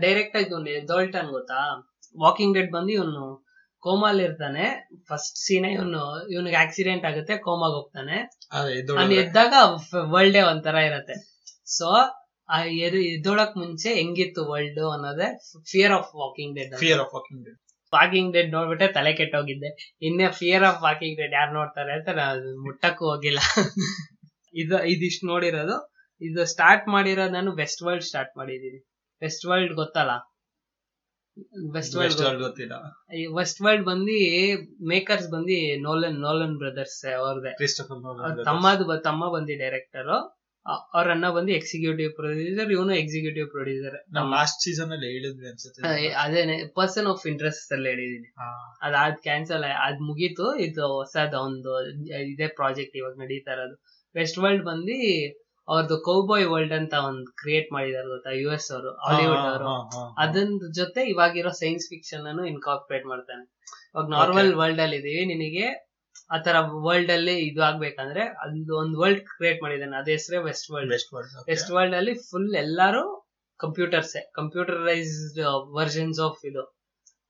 ಡೈರೆಕ್ಟ್ ಆಗಿ ಒಂದು ಎದೋಲ್ಟನ್ ಗೊತ್ತಾ? ವಾಕಿಂಗ್ ಡೆಡ್ ಬಂದು ಇವನು ಕೋಮಾಲ್ ಇರ್ತಾನೆ. ಫಸ್ಟ್ ಸೀನ್ ಇವನು ಇವನಿಗೆ ಆಕ್ಸಿಡೆಂಟ್ ಆಗುತ್ತೆ ಕೋಮಾಗ ಹೋಗ್ತಾನೆ. ಅಲ್ಲಿ ಎದ್ದಾಗ ವರ್ಲ್ಡ್ ಡೇ ಒಂಥರ ಇರತ್ತೆ. ಸೊ ಆ ಎದ್- ಎದ್ದೊಳಕ್ ಮುಂಚೆ ಹೆಂಗಿತ್ತು ವರ್ಲ್ಡ್ ಅನ್ನೋದೇ Fear of Walking Dead Fear of Walking Dead Walking Dead ನೋಡ್ಬಿಟ್ಟೆ ತಲೆ ಕೆಟ್ಟೋಗಿದ್ದೆ. ಇನ್ನೇ ಫಿಯರ್ ಆಫ್ ವಾಕಿಂಗ್ ಡೆಡ್ ಯಾರು ನೋಡ್ತಾರೆ ಅಂತ ನಾನು ಮುಟ್ಟಕ್ಕೂ ಹೋಗಿಲ್ಲ. ಇದು ಇದಿಷ್ಟು ನೋಡಿರೋದು. ಇದು ಸ್ಟಾರ್ಟ್ ಮಾಡಿರೋದು ನಾನು ವೆಸ್ಟ್ ವರ್ಲ್ಡ್ ಸ್ಟಾರ್ಟ್ ಮಾಡಿದೀನಿ ವೆಸ್ಟ್ ವರ್ಲ್ಡ್ ಗೊತ್ತಲ್ಲ? ವೆಸ್ಟ್ ವರ್ಲ್ಡ್ ಗೊತ್ತಿಲ್ಲ. ವೆಸ್ಟ್ ವರ್ಲ್ಡ್ ಬಂದು ಮೇಕರ್ಸ್ ಬಂದು ನೋಲನ್ ನೋಲನ್ ಬ್ರದರ್ಸ್ ಅವ್ರದೇ ಕ್ರಿಸ್ಟಫರ್ ತಮ್ಮದು ತಮ್ಮ ಬಂದಿ ಡೈರೆಕ್ಟರ್ ಅವ್ರ ಅಣ್ಣ ಬಂದು ಎಕ್ಸಿಕ್ಯೂಟಿವ್ ಪ್ರೊಡ್ಯೂಸರ್ ಇವನು ಎಕ್ಸಿಕ್ಯೂಟಿವ್ ಪ್ರೊಡ್ಯೂಸರ್ ನಾವು ಲಾಸ್ಟ್ ಸೀಸನ್ ಅಲ್ಲಿ ಹೇಳಿದ್ವಿ ಅನ್ಸುತ್ತೆ. ಅದೇನೆ ಪರ್ಸನ್ ಆಫ್ ಇಂಟ್ರೆಸ್ಟ್ ಅಲ್ಲಿ ಹೇಳಿದೀನಿ. ಅದ್ ಅದಾದ್ ಕ್ಯಾನ್ಸಲ್ ಅದ್ ಮುಗೀತು ಇದು ಹೊಸದ ಒಂದು ಇದೇ ಪ್ರಾಜೆಕ್ಟ್ ಇವಾಗ ನಡೀತಾ ಇರೋದು. ವೆಸ್ಟ್ ವರ್ಲ್ಡ್ ಬಂದು ಅವ್ರದ್ದು ಕೌಬಾಯ್ ವರ್ಲ್ಡ್ ಅಂತ ಒಂದ್ ಕ್ರಿಯೇಟ್ ಮಾಡಿದಾರೆ ಗೊತ್ತಾ ಯು ಎಸ್ ಅವರು ಹಾಲಿವುಡ್ ಅವರು. ಅದನ್ನ ಜೊತೆ ಇವಾಗಿರೋ ಸೈನ್ಸ್ ಫಿಕ್ಷನ್ ಅನ್ನು ಇನ್ಕಾರ್ಪೊರೇಟ್ ಮಾಡ್ತಾನೆ. ಇವಾಗ ನಾರ್ಮಲ್ ವರ್ಲ್ಡ್ ಅಲ್ಲಿ ಇದೀವಿ ನಿನಗೆ ಆತರ ವರ್ಲ್ಡ್ ಅಲ್ಲಿ ಇದು ಆಗ್ಬೇಕಂದ್ರೆ ಅದು ಒಂದ್ ವರ್ಲ್ಡ್ ಕ್ರಿಯೇಟ್ ಮಾಡಿದಾನೆ ಅದೇ ಹೆಸರೇ West world West world, West world ಅಲ್ಲಿ ಫುಲ್ ಎಲ್ಲಾರು ಕಂಪ್ಯೂಟರ್ಸ್ ಕಂಪ್ಯೂಟರೈಸ್ಡ್ ವರ್ಷನ್ಸ್ ಆಫ್ ಇದು.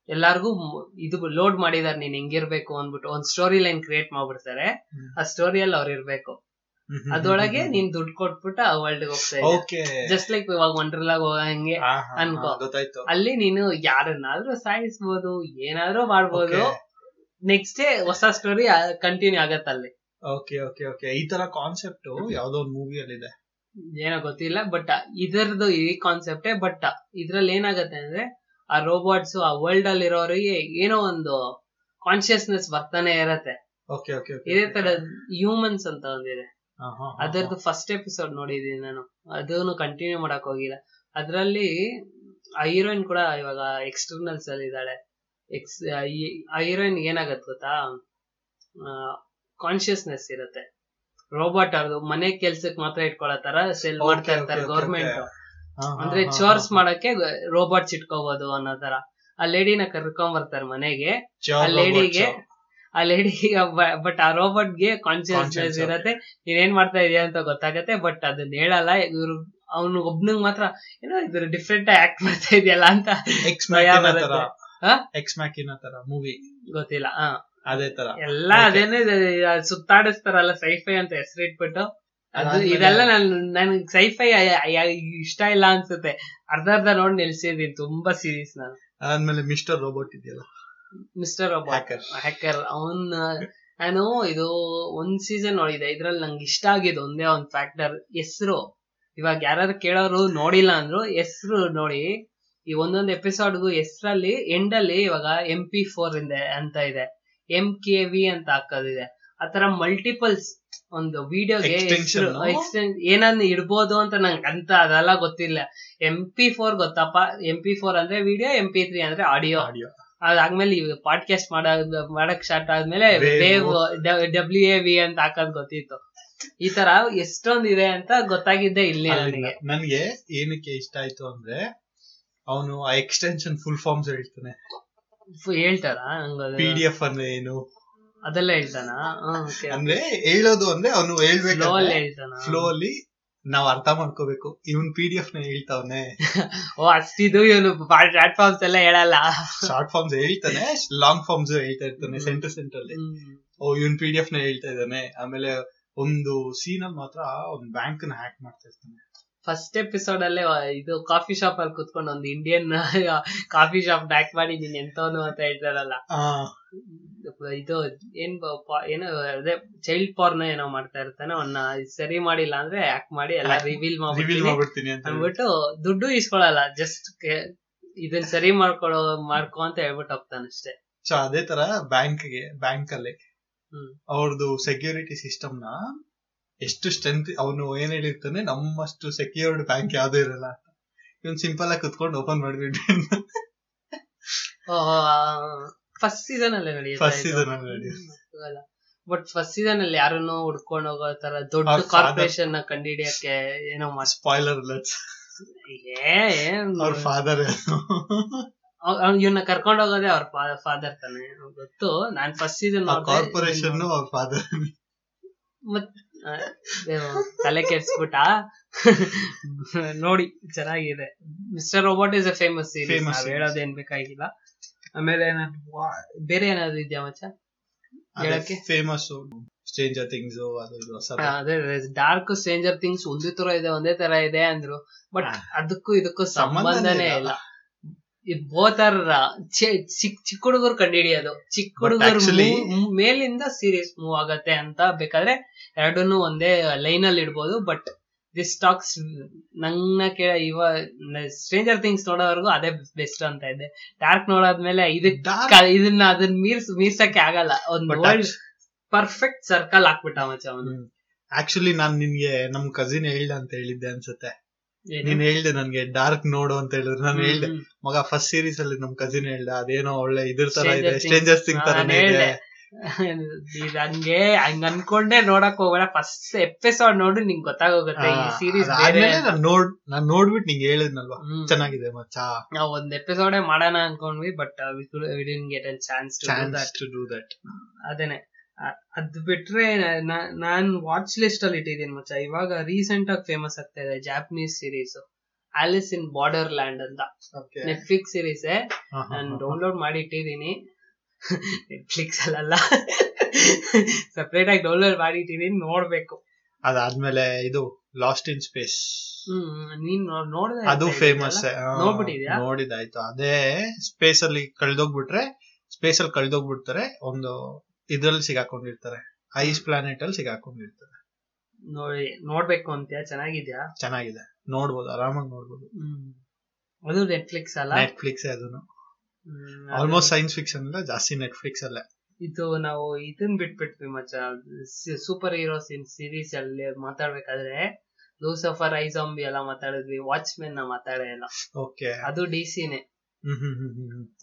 ಎಲ್ಲಾರ್ಗು ಇದು ಲೋಡ್ ಮಾಡಿದಾರೆ ನೀನ್ ಹೆಂಗಿರ್ಬೇಕು ಅಂದ್ಬಿಟ್ಟು ಒಂದ್ ಸ್ಟೋರಿ ಲೈನ್ ಕ್ರಿಯೇಟ್ ಮಾಡ್ಬಿಡ್ತಾರೆ. ಆ ಸ್ಟೋರಿಯಲ್ಲಿ ಅವ್ರು ಇರ್ಬೇಕು. ಅದ್ರೊಳಗೆ ನೀನ್ ದುಡ್ಡು ಕೊಟ್ಬಿಟ್ಟು ಆ ವರ್ಲ್ಡ್ ಹೋಗ್ತಾ. ಇದ್ದೆ. ಜಸ್ಟ್ ಲೈಕ್ ಇವಾಗ ವಂಡರ್ಲಾಗ್ ಹೋಗಂಗೆ ಅನ್ಕೋ. ಅಲ್ಲಿ ನೀನು ಯಾರನ್ನಾದ್ರೂ ಸಾಯಿಸ್ಬೋದು ಏನಾದ್ರೂ ಮಾಡ್ಬೋದು. ನೆಕ್ಸ್ಟ್ ಡೇ ಹೊಸ ಸ್ಟೋರಿ ಕಂಟಿನ್ಯೂ ಆಗತ್ತ ಅಲ್ಲಿ. ಓಕೆ ಓಕೆ ಓಕೆ ಈ ತರ ಕಾನ್ಸೆಪ್ಟ್ ಯಾವ್ದೋ ಒಂದು ಮೂವಿಯಲ್ಲಿ ಇದೆ ಏನೋ ಗೊತ್ತಿಲ್ಲ ಬಟ್ ಇದರದ್ದು ಈ ಕಾನ್ಸೆಪ್ಟೇ ಬಟ್ ಇದ್ರಲ್ಲಿ ಏನಾಗತ್ತೆ ಅಂದ್ರೆ ಆ ರೋಬೋಟ್ಸ್ ಆ ವರ್ಲ್ಡ್ ಅಲ್ಲಿ ಇರೋರಿಗೆ ಏನೋ ಒಂದು ಕಾನ್ಶಿಯಸ್ನೆಸ್ ಬರ್ತಾನೆ ಇರತ್ತೆ. ಓಕೆ ಓಕೆ ಇದೇ ತರ ಹ್ಯೂಮನ್ಸ್ ಅಂತ ಒಂದಿದೆ. ಅದರದ್ದು ಫಸ್ಟ್ ಎಪಿಸೋಡ್ ನೋಡಿದೀನಿ ನಾನು. ಅದನ್ನು ಕಂಟಿನ್ಯೂ ಮಾಡಕ್ ಹೋಗಿಲ್ಲ. ಅದ್ರಲ್ಲಿ ಆ ಹೀರೋಯಿನ್ ಕೂಡ ಇವಾಗ ಎಕ್ಸ್ಟರ್ನಲ್ಸ್ ಅಲ್ಲಿ ಇದ್ದಾಳೆ. ಎಕ್ಸ್ ಆ ಹೀರೋಯಿನ್ ಏನಾಗತ್ತೆ ಗೊತ್ತಾ? ಕಾನ್ಶಿಯಸ್ನೆಸ್ ಇರುತ್ತೆ. ರೋಬೋಟ್ ಅವ್ರದ್ದು ಮನೆ ಕೆಲ್ಸಕ್ಕೆ ಮಾತ್ರ ಇಟ್ಕೊಳ್ಳೋ ತರ ಸೆಲ್ ಮಾಡ್ತಾ ಇರ್ತಾರೆ ಗೌರ್ಮೆಂಟ್ ಅಂದ್ರೆ ಚೋರ್ಸ್ ಮಾಡಕ್ಕೆ ರೋಬೋಟ್ಸ್ ಇಟ್ಕೋಬಹುದು ಅನ್ನೋ ತರ. ಆ ಲೇಡಿನ ಕರ್ಕೊಂಡ್ ಬರ್ತಾರೆ ಮನೆಗೆ. ಆ ಲೇಡಿಗೆ ಆ ಲೇಡಿ ಬಟ್ ಆ ರೋಬೋಟ್ಗೆ ಕಾನ್ಶಿಯಸ್ನೆಸ್ ಇರತ್ತೆ. ನೀನೇನ್ ಮಾಡ್ತಾ ಇದೀಯ ಅಂತ ಗೊತ್ತಾಗತ್ತೆ ಬಟ್ ಅದನ್ನ ಹೇಳಲ್ಲ. ಇವ್ರು ಅವ್ನು ಒಬ್ನಿಗ್ ಮಾತ್ರ ಏನೋ ಇದ್ರ ಡಿಫ್ರೆಂಟ್ ಆಕ್ಟ್ ಮಾಡ್ತಾ ಇದೆಯಲ್ಲ ಅಂತ ಎಕ್ಸ್? ಎಕ್ಸ್ ಮ್ಯಾಕಿನ ತರ. ಮೂವಿ ಗೊತ್ತಿಲ್ಲ. ಹಾ. ಅದೇ ತರ. ಎಲ್ಲಾ ಅದೇನೇ ಅದೇನೆ ಸುತ್ತಾಡಿಸ್ತಾರಲ್ಲ ಸೈಫೈ ಅಂತ ಹೆಸರಿಟ್ಬಿಟ್ಟು ಅದು ಇದೆಲ್ಲ ನನ್ ನನ್ ಸೈಫೈ ಇಷ್ಟ ಇಲ್ಲ ಅನ್ಸುತ್ತೆ. ಅರ್ಧ ಅರ್ಧ ನೋಡಿ ನಿಲ್ಸಿದೀನಿ ತುಂಬಾ ಸೀರೀಸ್ ನಾನು. ಅದಾದ್ಮೇಲೆ ಮಿಸ್ಟರ್ ರೋಬೋಟ್ ಇದೆಯಲ್ಲ? ಮಿಸ್ಟರ್. ಹ್ಯಾಕರ್ ಅವನ್ ನಾನು ಇದು ಒಂದ್ ಸೀಸನ್ ನೋಡಿದೆ. ಇದ್ರಲ್ಲಿ ನಂಗೆ ಇಷ್ಟ ಆಗಿದೆ ಒಂದೇ ಒಂದ್ ಫ್ಯಾಕ್ಟರ್ ಹೆಸರು. ಇವಾಗ ಯಾರು ಕೇಳೋರು ನೋಡಿಲ್ಲ ಅಂದ್ರು ಹೆಸರು ನೋಡಿ. ಈ ಒಂದೊಂದ್ ಎಪಿಸೋಡ್ಗು ಹೆಸರಲ್ಲಿ ಎಂಡ್ ಅಲ್ಲಿ ಇವಾಗ ಎಂ ಪಿ ಫೋರ್ ಇದೆ ಅಂತ ಇದೆ. ಎಂ ಕೆ ವಿ ಅಂತ ಹಾಕೋದಿದೆ. ಆತರ ಮಲ್ಟಿಪಲ್ಸ್ ಒಂದು ವಿಡಿಯೋಗೆ ಏನನ್ನ ಇಡ್ಬೋದು ಅಂತ ನಂಗೆ ಅಂತ ಅದೆಲ್ಲ ಗೊತ್ತಿಲ್ಲ. ಎಂ ಪಿ ಫೋರ್ ಗೊತ್ತಪ್ಪ. ಎಂ ಪಿ ಫೋರ್ ಅಂದ್ರೆ ವಿಡಿಯೋ ಎಂ ಪಿ ತ್ರೀ ಅಂದ್ರೆ ಆಡಿಯೋ ಆಡಿಯೋ ಅದಾದ್ಮೇಲೆ ಪಾಡ್ಕಾಸ್ಟ್ ಮಾಡ ಮಾಡಕ್ ಸ್ಟಾರ್ಟ್ ಆದ್ಮೇಲೆ. ವೇವ್ ಡಬ್ಲ್ಯೂ ಎ ವಿ ಅಂತ ಹಾಕೋದ್ ಗೊತ್ತಿತ್ತು. ಈ ತರ ಎಷ್ಟೊಂದ್ ಇದೆ ಅಂತ ಗೊತ್ತಾಗಿದ್ದೆ ಇಲ್ಲಿ ನನಗೆ. ನನ್ಗೆ ಏನಕ್ಕೆ ಇಷ್ಟ ಆಯ್ತು ಅಂದ್ರೆ ಅವನು ಆ ಎಕ್ಸ್ಟೆನ್ಷನ್ ಫುಲ್ ಫಾರ್ಮ್ಸ್ ಹೇಳ್ತಾನೆ. ಹೇಳ್ತಾರ? ಪಿ ಡಿ ಎಫ್ ಅಂದ್ರೆ ಏನು? ಅದೆಲ್ಲ ಹೇಳ್ತಾನ? ಅಂದ್ರೆ ಹೇಳೋದು ಅಂದ್ರೆ ಅವನು ಹೇಳ್ಬೇಕು ಫ್ಲೋ ಅಲ್ಲಿ ನಾವ್ ಅರ್ಥ ಮಾಡ್ಕೋಬೇಕು. ಇವನ್ ಪಿ ಡಿ ಎಫ್ನ ಹೇಳ್ತಾವನೆ. ಓ ಅಷ್ಟಿದು ಇವನು ಪ್ಲಾಟ್ಫಾರ್ಮ್ಸ್ ಎಲ್ಲ ಹೇಳಲ್ಲ. ಶಾರ್ಟ್ ಫಾರ್ಮ್ಸ್ ಹೇಳ್ತಾನೆ ಲಾಂಗ್ ಫಾರ್ಮ್ಸ್ ಹೇಳ್ತಾ ಇರ್ತಾನೆ. ಸೆಂಟರ್ ಸೆಂಟರ್ ಅಲ್ಲಿ. ಓ ಇವನ್ ಪಿ ಡಿ ಎಫ್ನ ಹೇಳ್ತಾ ಇದ್ದಾನೆ. ಆಮೇಲೆ ಒಂದು ಸೀನ್ ಅಲ್ಲಿ ಮಾತ್ರ ಒಂದ್ ಬ್ಯಾಂಕ್ನ ಹ್ಯಾಕ್ ಮಾಡ್ತಾ ಇರ್ತಾನೆ. ಫಸ್ಟ್ ಎಪಿಸೋಡ್ ಅಲ್ಲೇ ಇದು ಕಾಫಿ ಶಾಪ್ ಅಲ್ಲಿ ಕುತ್ಕೊಂಡು ಒಂದು ಇಂಡಿಯನ್ ಕಾಫಿ ಶಾಪ್ ಬ್ಯಾಕ್ ಮಾಡಿ ನೀನ್ ಎಂತವನು ಅಂತ ಹೇಳ್ತಾರಲ್ಲ. ಇದು ಏನ್ ಏನೋ ಅದೇ ಚೈಲ್ಡ್ ಪಾರ್ನ ಏನೋ ಮಾಡ್ತಾ ಇರ್ತಾನೆ ಅವನ್ನ ಸರಿ ಮಾಡಿಲ್ಲ ಅಂದ್ರೆ ಯಾಕ್ ಮಾಡಿ ಎಲ್ಲ ರಿವೀಲ್ ಮಾಡ್ಬಿಡ್ತೀನಿ. ಅಂದ್ಬಿಟ್ಟು ದುಡ್ಡು ಇಸ್ಕೊಳಲ್ಲ ಜಸ್ಟ್ ಇದನ್ನ ಸರಿ ಮಾಡ್ಕೊಳೋ ಮಾಡ್ಕೊ ಅಂತ ಹೇಳ್ಬಿಟ್ಟು ಹೋಗ್ತಾನೆ ಅಷ್ಟೇ. ಸೊ ಅದೇ ತರ ಬ್ಯಾಂಕ್ಗೆ ಬ್ಯಾಂಕ್ ಅಲ್ಲಿ. ಅವ್ರದ್ದು ಸೆಕ್ಯೂರಿಟಿ ಸಿಸ್ಟಮ್ನ ಎಷ್ಟು ಸ್ಟ್ರೆಂತ್ ಅವನು ಏನ್ ಹೇಳಿರ್ತಾನೆ ನಮ್ಮಷ್ಟು ಸೆಕ್ಯೂರ್ಡ್ ಬ್ಯಾಂಕ್ ಯಾವ್ದು ಇರಲ್ಲ ಅಂತ. ಇವನ್ ಸಿಂಪಲ್ ಆಗಿ ಕುತ್ಕೊಂಡು ಓಪನ್ ಮಾಡ್ಬಿಟ್ಟು ಫಸ್ಟ್ ಸೀಸನ್ ಅಲ್ಲೇ ನಡೆಯುತ್ತೆ ಫಸ್ಟ್ ಸೀಸನ್ ಅಲ್ಲೇ ನಡೆಯುತ್ತೆ. ಬಟ್ ಫಸ್ಟ್ ಸೀಸನ್ ಅಲ್ಲಿ ಯಾರನ್ನು ಹುಡ್ಕೊಂಡು ಹೋಗೋ ತರ ದೊಡ್ಡ ಕಾರ್ಪೊರೇಷನ್ನ ಕಂಡಿಡಿಯಕ್ಕೆ ಏನೋ ಮಾಡ್ ಸ್ಪಾಯ್ಲರ್ ಏ ಏನ್? ಅವ್ರ ಫಾದರ್ ಇವನ್ನ ಕರ್ಕೊಂಡು ಹೋಗೋದೇ ಅವ್ರ ಫಾದರ್ ತಾನೆ ಗೊತ್ತು. ನಾನ್ ಫಸ್ಟ್ ಸೀಸನ್ ಕಾರ್ಪೊರೇಷನ್ ಅವ್ರ ಫಾದರ್ ತಲೆ ಕೆಡ್ಸ್ಬಿಟ್ಟ? ನೋಡಿ ಚೆನ್ನಾಗಿದೆ. Mr Robot is a famous series ಹೇಳೋದೇನ್ ಬೇಕಾಗಿಲ್ಲ. ಆಮೇಲೆ ಏನಾದ್ರು ಬೇರೆ ಏನಾದ್ರು ಇದೆಯಾ ಮಚ್ಚ? ಹೇಳಕ್ಕೆ? ಫೇಮಸ್ ಸ್ಟೇಂಜರ್ ಥಿಂಗ್ಸ್ ಅದು ಡಾರ್ಕ್ ಸ್ಟ್ರೇಂಜರ್ ಥಿಂಗ್ಸ್ ಒಂದೇ ತರ ಇದೆ ಒಂದೇ ತರ ಇದೆ ಅಂದ್ರು. ಬಟ್ ಅದಕ್ಕೂ ಇದಕ್ಕೂ ಸಂಬಂಧನೇ ಇಲ್ಲ. ಇದು ಬೋತರ ಚಿಕ್ಕ ಚಿಕ್ಕ ಹುಡುಗರು ಕಂಡಿಡಿಯೋದು ಚಿಕ್ಕ ಹುಡುಗರು ಮೇಲಿಂದ ಸೀರೀಸ್ ಮೂವ್ ಆಗತ್ತೆ ಅಂತ ಬೇಕಾದ್ರೆ ಎರಡನ್ನೂ ಒಂದೇ ಲೈನ್ ಅಲ್ಲಿ ಇಡ್ಬೋದು ಬಟ್ ದಿಸ್ ಟಾಕ್ಸ್ ನನ್ನ ಕೇಳ ಇವ ಸ್ಟ್ರೇಂಜರ್ ಥಿಂಗ್ಸ್ ನೋಡೋವರೆಗೂ ಅದೇ ಬೆಸ್ಟ್ ಅಂತ ಇದೆ. ಡಾರ್ಕ್ ನೋಡಾದ್ಮೇಲೆ ಇದಕ್ Dark- ಇದನ್ನ ಅದನ್ನ ಮೀರ್ಸ್ ಮೀರ್ಸಕ್ಕೆ ಆಗಲ್ಲ. ಒಂದ್ actu- ಪರ್ಫೆಕ್ಟ್ ಸರ್ಕಲ್ ಹಾಕ್ಬಿಟ್ಟ ಮಚ್ಚ ಅವನು. ಆಕ್ಚುಲಿ ನಾನ್ ನಿನ್ಗೆ ನಮ್ ಕಸಿನ್ ಹೇಳ್ದ ಅಂತ ಹೇಳಿದ್ದೆ ಅನ್ಸುತ್ತೆ. ನೀನ್ ಹೇಳ್ದೆ ನನ್ಗೆ ಡಾರ್ಕ್ ನೋಡು ಅಂತ ಹೇಳಿದ್ರು. ನಾನು ಹೇಳ್ದೆ ಮಗ ಫಸ್ಟ್ ಸೀರೀಸ್ ಅಲ್ಲಿ ನಮ್ ಕಸಿನ್ ಹೇಳ್ದೆ ಅದೇನೋ ಒಳ್ಳೆ ಇದ್ರ ತರ ಇದೆ. ಸ್ಟ್ರೇಂಜರ್ಸ್ ಥಿಂಗ್ ತರ ಇದೆ. ಹೇಳ್ದೆ. ಹಂಗೆ ಹಂಗ ಅನ್ಕೊಂಡೆ ನೋಡಕ್ ಹೋಗ್ಬೇಡ ಫಸ್ಟ್ ಎಪಿಸೋಡ್ ನೋಡು ನಿಂಗ್ ಗೊತ್ತಾಗೋಗುತ್ತೆ. ಈ ಸೀರೀಸ್ ನೋಡ್ ನಾನ್ ನೋಡ್ಬಿಟ್ಟು ನಿಂಗೆ ಹೇಳಿದ್ನಲ್ವಾ. ಚೆನ್ನಾಗಿದೆ ಮಚ್ಚಾ. ನಾವ್ ಒಂದ್ ಎಪಿಸೋಡೇ ಮಾಡೋಣ ಅನ್ಕೊಂಡ್ವಿ but within get an chance to do that ಅದೇನೆ ಅ- ಅದ್ ಬಿಟ್ರೆ ನಾನ್ ವಾಚ್ ಲಿಸ್ಟ್ ಅಲ್ಲಿ ಇಟ್ಟಿದ್ದೀನಿ ಮಚ್ಚ. ಇವಾಗ ರೀಸೆಂಟ್ ಆಗಿ ಫೇಮಸ್ ಆಗ್ತಾ ಇದೆ Japanese series Alice in Borderland ಅಂತ ನೆಟ್ಫ್ಲಿಕ್ಸ್ ಸೀರೀಸ್ ನಾನು ಡೌನ್ಲೋಡ್ ಮಾಡಿ ಇಟ್ಟಿದ್ದೀನಿ. ನೆಟ್ಫ್ಲಿಕ್ಸ್ ಅಲ್ಲ ಸಪ್ರೇಟ್ ಆಗಿ ಡೌನ್ಲೋಡ್ ಮಾಡಿ ಇಟ್ಟಿದ್ದೀನಿ ನೋಡ್ಬೇಕು. ಅದಾದ್ಮೇಲೆ ಇದು ಲಾಸ್ಟ್ ಇನ್ ಸ್ಪೇಸ್ ಹ್ಮ್ ನೀನ್ ನೋಡ್- ನೋಡ್ದೆ ಅದು ಫೇಮಸ್? ನೋಡ್ಬಿಟ್ಟಿದ್ಯಾ? ನೋಡಿದಾಯ್ತು ಅದೇ ಸ್ಪೇಸ್ ಅಲ್ಲಿ ಕಳ್ದೋಗ್ಬಿಟ್ರೆ ಸ್ಪೇಸ್ ಅಲ್ಲಿ ಕಳ್ದೋಗ್ಬಿಡ್ತಾರೆ ಒಂದು ಇದ್ರಲ್ಲಿ ಸಿಗಾಕೊಂಡಿರ್ತಾರೆ. ಐಸ್ ಪ್ಲಾನೆಟ್ ಅಲ್ಲಿ ಸಿಗಾಕೊಂಡಿರ್ತಾರೆ. ನೋಡಿ ನೋಡ್ಬೇಕು ಅಂತ್ಯಾ? ಚೆನ್ನಾಗಿದ್ಯಾ? ಚೆನ್ನಾಗಿದೆ. ನೋಡ್ಬೋದು ಆರಾಮಾಗಿ ನೋಡ್ಬೋದು. ಅದು ನೆಟ್ಫ್ಲಿಕ್ಸ್ ಅಲ್ಲ? ನೆಟ್ಫ್ಲಿಕ್ಸ್ ಅದನ್ನು ಅದು- ಆಲ್ಮೋಸ್ಟ್ ಸೈನ್ಸ್ ಫಿಕ್ಷನ್ ಎಲ್ಲ ಜಾಸ್ತಿ ನೆಟ್ಫ್ಲಿಕ್ಸ್ ಅಲ್ಲೇ. ಇದು ನಾವು ಇದನ್ ಬಿಟ್ಬಿಟ್ವಿ ಮಚ್ಚ. ಸೂಪರ್ ಹೀರೋಸ್ ಇನ್ ಸೀರೀಸ್ ಅಲ್ಲಿ ಮಾತಾಡ್ಬೇಕಾದ್ರೆ ಲೂಸಫರ್ ಐಸಾಂಬಿ ಎಲ್ಲ ಮಾತಾಡಿದ್ವಿ ವಾಚ್ಮೆನ್ನ ಮಾತಾಡೇ ಇಲ್ಲ. ಓಕೆ ಅದು ಡಿ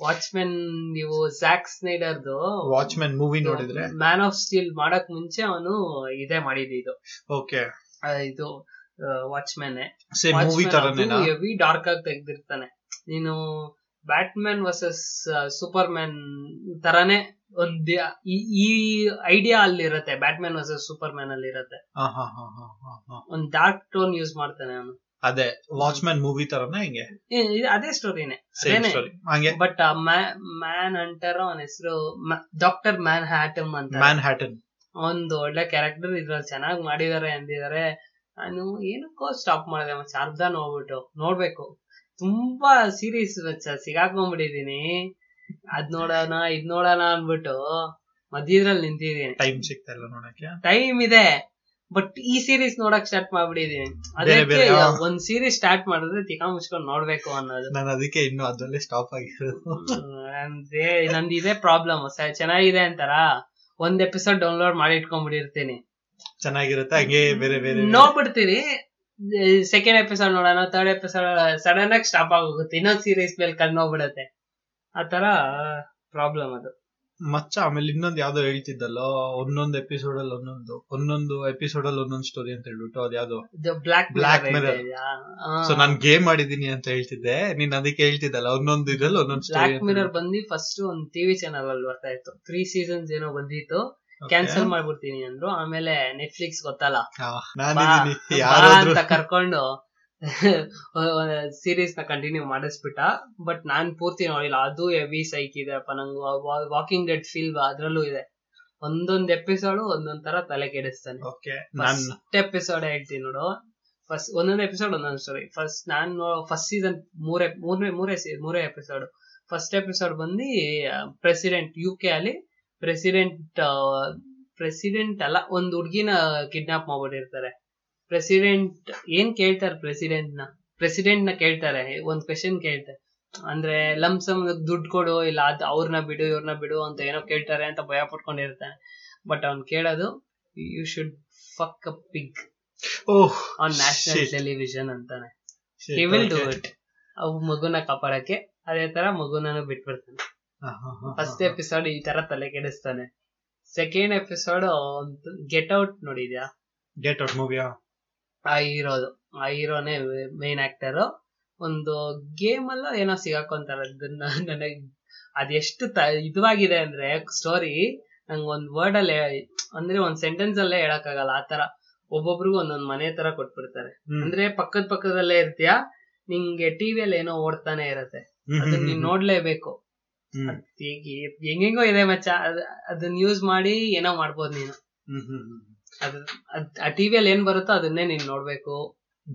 ವಾಚ್ಮೆನ್ ನೀವು ಜಾಕ್ ಸ್ನೈಡರ್ದು ವಾಚ್ಮೆನ್ ಮೂವಿ ನೋಡಿದ್ರೆ? ಮ್ಯಾನ್ ಆಫ್ ಸ್ಟೀಲ್ ಮಾಡಕ್ ಮುಂಚೆ ಅವನು ಇದೇ ಮಾಡಿದ್ದು ಇದು. ಓಕೆ. ಇದು ವಾಚ್ಮೆನ್ ಹೆವಿ ಡಾರ್ಕ್ ಆಗಿ ತೆಗ್ದಿರ್ತಾನೆ. ನೀನು ಬ್ಯಾಟ್ಮ್ಯಾನ್ ವರ್ಸಸ್ ಸೂಪರ್ ಮ್ಯಾನ್ ತರಾನೇ ಒಂದ್ ಈ- ಐಡಿಯಾ ಅಲ್ಲಿ ಇರತ್ತೆ ಬ್ಯಾಟ್ಮ್ಯಾನ್ ವರ್ಸಸ್ ಸೂಪರ್ ಮ್ಯಾನ್ ಅಲ್ಲಿ ಇರತ್ತೆ ಒಂದ್ ಡಾರ್ಕ್ ಟೋನ್ ಯೂಸ್ ಮಾಡ್ತಾನೆ ಅವನು. ಅದೇ ವಾಚ್ಮ್ಯಾನ್ ಮೂವಿ ತರನ ಹಿಂಗೆ. ಅದೇ ಸ್ಟೋರಿನೇ ಹಂಗೆ. ಬಟ್ ಮ್ಯಾನ್ ಅಂಟರ್ ಅವನ ಹೆಸರು ಡಾಕ್ಟರ್ ಮ್ಯಾನ್ ಹ್ಯಾಟಮ್ ಅಂತ. ಮ್ಯಾನ್ ಹ್ಯಾಟನ್ ಒಂದು ಒಳ್ಳೆ ಕ್ಯಾರೆಕ್ಟರ್ ಇದ್ರಲ್ಲಿ ಚೆನ್ನಾಗಿ ಮಾಡಿದಾರೆ ಅಂದಿದ್ದಾರೆ ನಾನು ಏನಕ್ಕೋ ಸ್ಟಾಪ್ ಮಾಡಿದೆ. ಮತ್ತೆ ಅರ್ಧ ನೋಡ್ಬಿಟ್ಟು ನೋಡ್ಬೇಕು. ತುಂಬಾ ಸೀರೀಸ್ ಸಿಗಾಕೊಂಡ್ಬಿಟ್ಟಿದೀನಿ ಅದ್ ನೋಡೋಣ ಇದ್ ನೋಡೋಣ ಅನ್ಬಿಟ್ಟು ಮಧ್ಯದ್ರಲ್ಲಿ ನಿಂತಿದೀನಿ. ಟೈಮ್ ಸಿಗ್ತಾ ಇಲ್ಲ ನೋಡಕ್ಕೆ ಟೈಮ್ ಇದೆ. ಬಟ್ ಈ ಸೀರೀಸ್ ನೋಡಕ್ ಸ್ಟಾರ್ಟ್ ಮಾಡ್ಬಿಟ್ಟಿದೀನಿ. ಅದಕ್ಕೆ ಒಂದ್ ಸೀರೀಸ್ ಸ್ಟಾರ್ಟ್ ಮಾಡಿದ್ರೆ ತಿಕಾ ಮುಚ್ಕೊಂಡ್ ನೋಡ್ಬೇಕು ಅನ್ನೋದು. ನಾನು ಅದಕ್ಕೆ ಇನ್ನು ಅದ್ರಲ್ಲೇ ಸ್ಟಾಪ್ ಆಗಿರೋದು. ಅಂದ್ರೆ ನಂದು ಇದೇ ಪ್ರಾಬ್ಲಮ್ ಚೆನ್ನಾಗಿದೆ ಅಂತಾರ? ಒಂದ್ ಎಪಿಸೋಡ್ ಡೌನ್ಲೋಡ್ ಮಾಡಿ ಇಟ್ಕೊಂಡ್ಬಿಟ್ಟಿರ್ತೀನಿ. ಚೆನ್ನಾಗಿರುತ್ತೆ ಹಂಗೆ ಬೇರೆ ಬೇರೆ ನೋಡ್ಬಿಡ್ತೀನಿ. ಸೆಕೆಂಡ್ ಎಪಿಸೋಡ್ ನೋಡೋಣ ತರ್ಡ್ ಎಪಿಸೋಡ್ ಸಡನ್ ಆಗಿ ಸ್ಟಾಪ್ ಆಗೋಗುತ್ತೆ. ಇನ್ನೊಂದ್ ಸೀರೀಸ್ ಮೇಲೆ ಕಣ್ಣು ಹೋಗ್ಬಿಡುತ್ತೆ ಆತರ ಪ್ರಾಬ್ಲಮ್ ಅದು. ಮಚ್ಚ ಆಮೇಲೆ ಇನ್ನೊಂದು ಯಾವ್ದೋ ಹೇಳ್ತಿದ್ದಲ್ಲ ಒಂದೊಂದು ಎಪಿಸೋಡ್ ಅಲ್ಲಿ ಒಂದೊಂದು ಒಂದೊಂದು ಎಪಿಸೋಡ್ ಅಲ್ಲಿ ಒಂದೊಂದು ಸ್ಟೋರಿ ಅಂತ ಹೇಳ್ಬಿಟ್ಟು ಅದ್ ಯಾವ್ದು. Black Mirror. ಸೊ ನಾನ್ ಗೇಮ್ ಮಾಡಿದೀನಿ ಅಂತ ಹೇಳ್ತಿದ್ದೆ. ನೀನ್ ಅದಕ್ಕೆ ಹೇಳ್ತಿದ್ದಲ್ಲ ಒಂದೊಂದು ಇದ್ರಲ್ಲಿ ಒಂದೊಂದು ಬ್ಲಾಕ್ ಮಿರರ್ ಬಂದು ಫಸ್ಟ್ ಒಂದ್ ಟಿವಿ ಚಾನಲ್ ಅಲ್ಲಿ ಬರ್ತಾ ಇತ್ತು. ತ್ರೀ ಸೀಸನ್ಸ್ ಏನೋ ಬಂದಿತ್ತು. ಕ್ಯಾನ್ಸಲ್ ಮಾಡ್ಬಿಡ್ತೀನಿ ಅಂದ್ರು. ಆಮೇಲೆ ನೆಟ್ಫ್ಲಿಕ್ಸ್ ಗೊತ್ತಲ್ಲ. ಕರ್ಕೊಂಡು ಸೀರೀಸ್ನ ಕಂಟಿನ್ಯೂ ಮಾಡಿಸ್ಬಿಟ್ಟ. ಬಟ್ ನಾನ್ ಪೂರ್ತಿ ನೋಡಿಲ್ಲ. ಅದು ಹೆವಿ ಸೈಕ್ ಇದೆ ಅಪ್ಪ ನಂಗೆ. ವಾಕಿಂಗ್ ಡೆಡ್ ಫೀಲ್ ಅದ್ರಲ್ಲೂ ಇದೆ. ಒಂದೊಂದ್ ಎಪಿಸೋಡ್ ಒಂದೊಂದ್ ತರ ತಲೆ ಕೆಡಿಸ್ತಾನೆ. ಫಸ್ಟ್ ಎಪಿಸೋಡ್ ಹೇಳ್ತೀನಿ ನೋಡು. ಫಸ್ಟ್ ಒಂದೊಂದ್ ಎಪಿಸೋಡ್ ಒಂದೊಂದ್ ಸ್ಟೋರಿ ಫಸ್ಟ್ ನಾನು ಫಸ್ಟ್ ಸೀಸನ್ ಮೂರೇ ಮೂರನೇ ಮೂರೇ ಮೂರೇ ಎಪಿಸೋಡ್ ಫಸ್ಟ್ ಎಪಿಸೋಡ್ ಬಂದು ಪ್ರೆಸಿಡೆಂಟ್ ಯು ಕೆ ಅಲ್ಲಿ ಪ್ರೆಸಿಡೆಂಟ್ ಪ್ರೆಸಿಡೆಂಟ್ ಅಲ್ಲ ಒಂದ್ ಹುಡ್ಗಿನ ಕಿಡ್ನಾಪ್ ಮಾಡ್ಬಿಟ್ಟಿರ್ತಾರೆ. ಪ್ರೆಸಿಡೆಂಟ್ ಏನ್ ಕೇಳ್ತಾರೆ ಪ್ರೆಸಿಡೆಂಟ್ನ? ಪ್ರೆಸಿಡೆಂಟ್ನ ಕೇಳ್ತಾರೆ ಒಂದ್ ಕ್ವೆಶನ್ ಕೇಳ್ತಾರೆ. ಅಂದ್ರೆ ಲಂಸಮ್ ದುಡ್ಡು ಕೊಡು ಇಲ್ಲ ಅದ್ ಅವ್ರನ್ನ ಬಿಡು ಇವ್ರನ್ನ ಬಿಡು ಅಂತ ಏನೋ ಕೇಳ್ತಾರೆ ಅಂತ ಭಯ ಪಟ್ಕೊಂಡಿರ್ತಾನೆ ಬಟ್ ಅವ್ನ್ ಕೇಳೋದು you should fuck a pig oh on national television ಅಂತಾನೆ. ಹಿ ವಿಲ್ ಡೂ ಇಟ್ ಅವು ಮಗುನ ಕಾಪಾಡಕ್ಕೆ ಅದೇ ತರ ಮಗುನನು ಬಿಟ್ಬಿಡ್ತಾನೆ. ಫಸ್ಟ್ ಎಪಿಸೋಡ್ ಈ ತರ ತಲೆ ಕೆಡಿಸ್ತಾನೆ. ಸೆಕೆಂಡ್ ಎಪಿಸೋಡ್ ಗೆಟ್ ಔಟ್ ನೋಡಿದ್ಯಾ? ಗೆಟ್ ಔಟ್ movie ಆ? ಆ ಹೀರೋದು. ಆ ಹೀರೋನೇ ಮೇನ್ ಆಕ್ಟರು ಒಂದು ಗೇಮ್ ಅಲ್ಲ ಏನೋ ಸಿಗಾಕೊಂತಾರೆ. ಅದನ್ನ ನನಗ್ ಅದೆಷ್ಟು ತ- ಇದುವಾಗಿದೆ ಅಂದ್ರೆ ಸ್ಟೋರಿ ನಂಗೆ ಒಂದ್ ವರ್ಡ್ ಅಲ್ಲೇ ಅಂದ್ರೆ ಒಂದ್ ಸೆಂಟೆನ್ಸ್ ಅಲ್ಲೇ ಹೇಳಕ್ಕಾಗಲ್ಲ. ತರ ಒಬ್ಬೊಬ್ರಿಗೂ ಒಂದೊಂದ್ ಮನೆ ತರ ಕೊಟ್ಬಿಡ್ತಾರೆ. ಅಂದ್ರೆ ಪಕ್ಕದ ಪಕ್ಕದಲ್ಲೇ ಇರ್ತೀಯ? ನಿಂಗೆ ಟಿವಿಯಲ್ಲಿ ಏನೋ ಓಡ್ತಾನೆ ಇರತ್ತೆ. ಅದನ್ನ ನೀನ್ ನೋಡ್ಲೇಬೇಕು. ಹೆಂಗೆಂಗೋ ಇದೆ ಮಚ್ಚ. ಅದ್- ಅದನ್ನ ಯೂಸ್ ಮಾಡಿ ಏನೋ ಮಾಡ್ಬೋದು ನೀನು. ಅದ್ ಆ ಟಿವಿಯಲ್ಲಿ ಏನ್ ಬರುತ್ತೋ ಅದನ್ನೇ ನೀನ್ ನೋಡ್ಬೇಕು.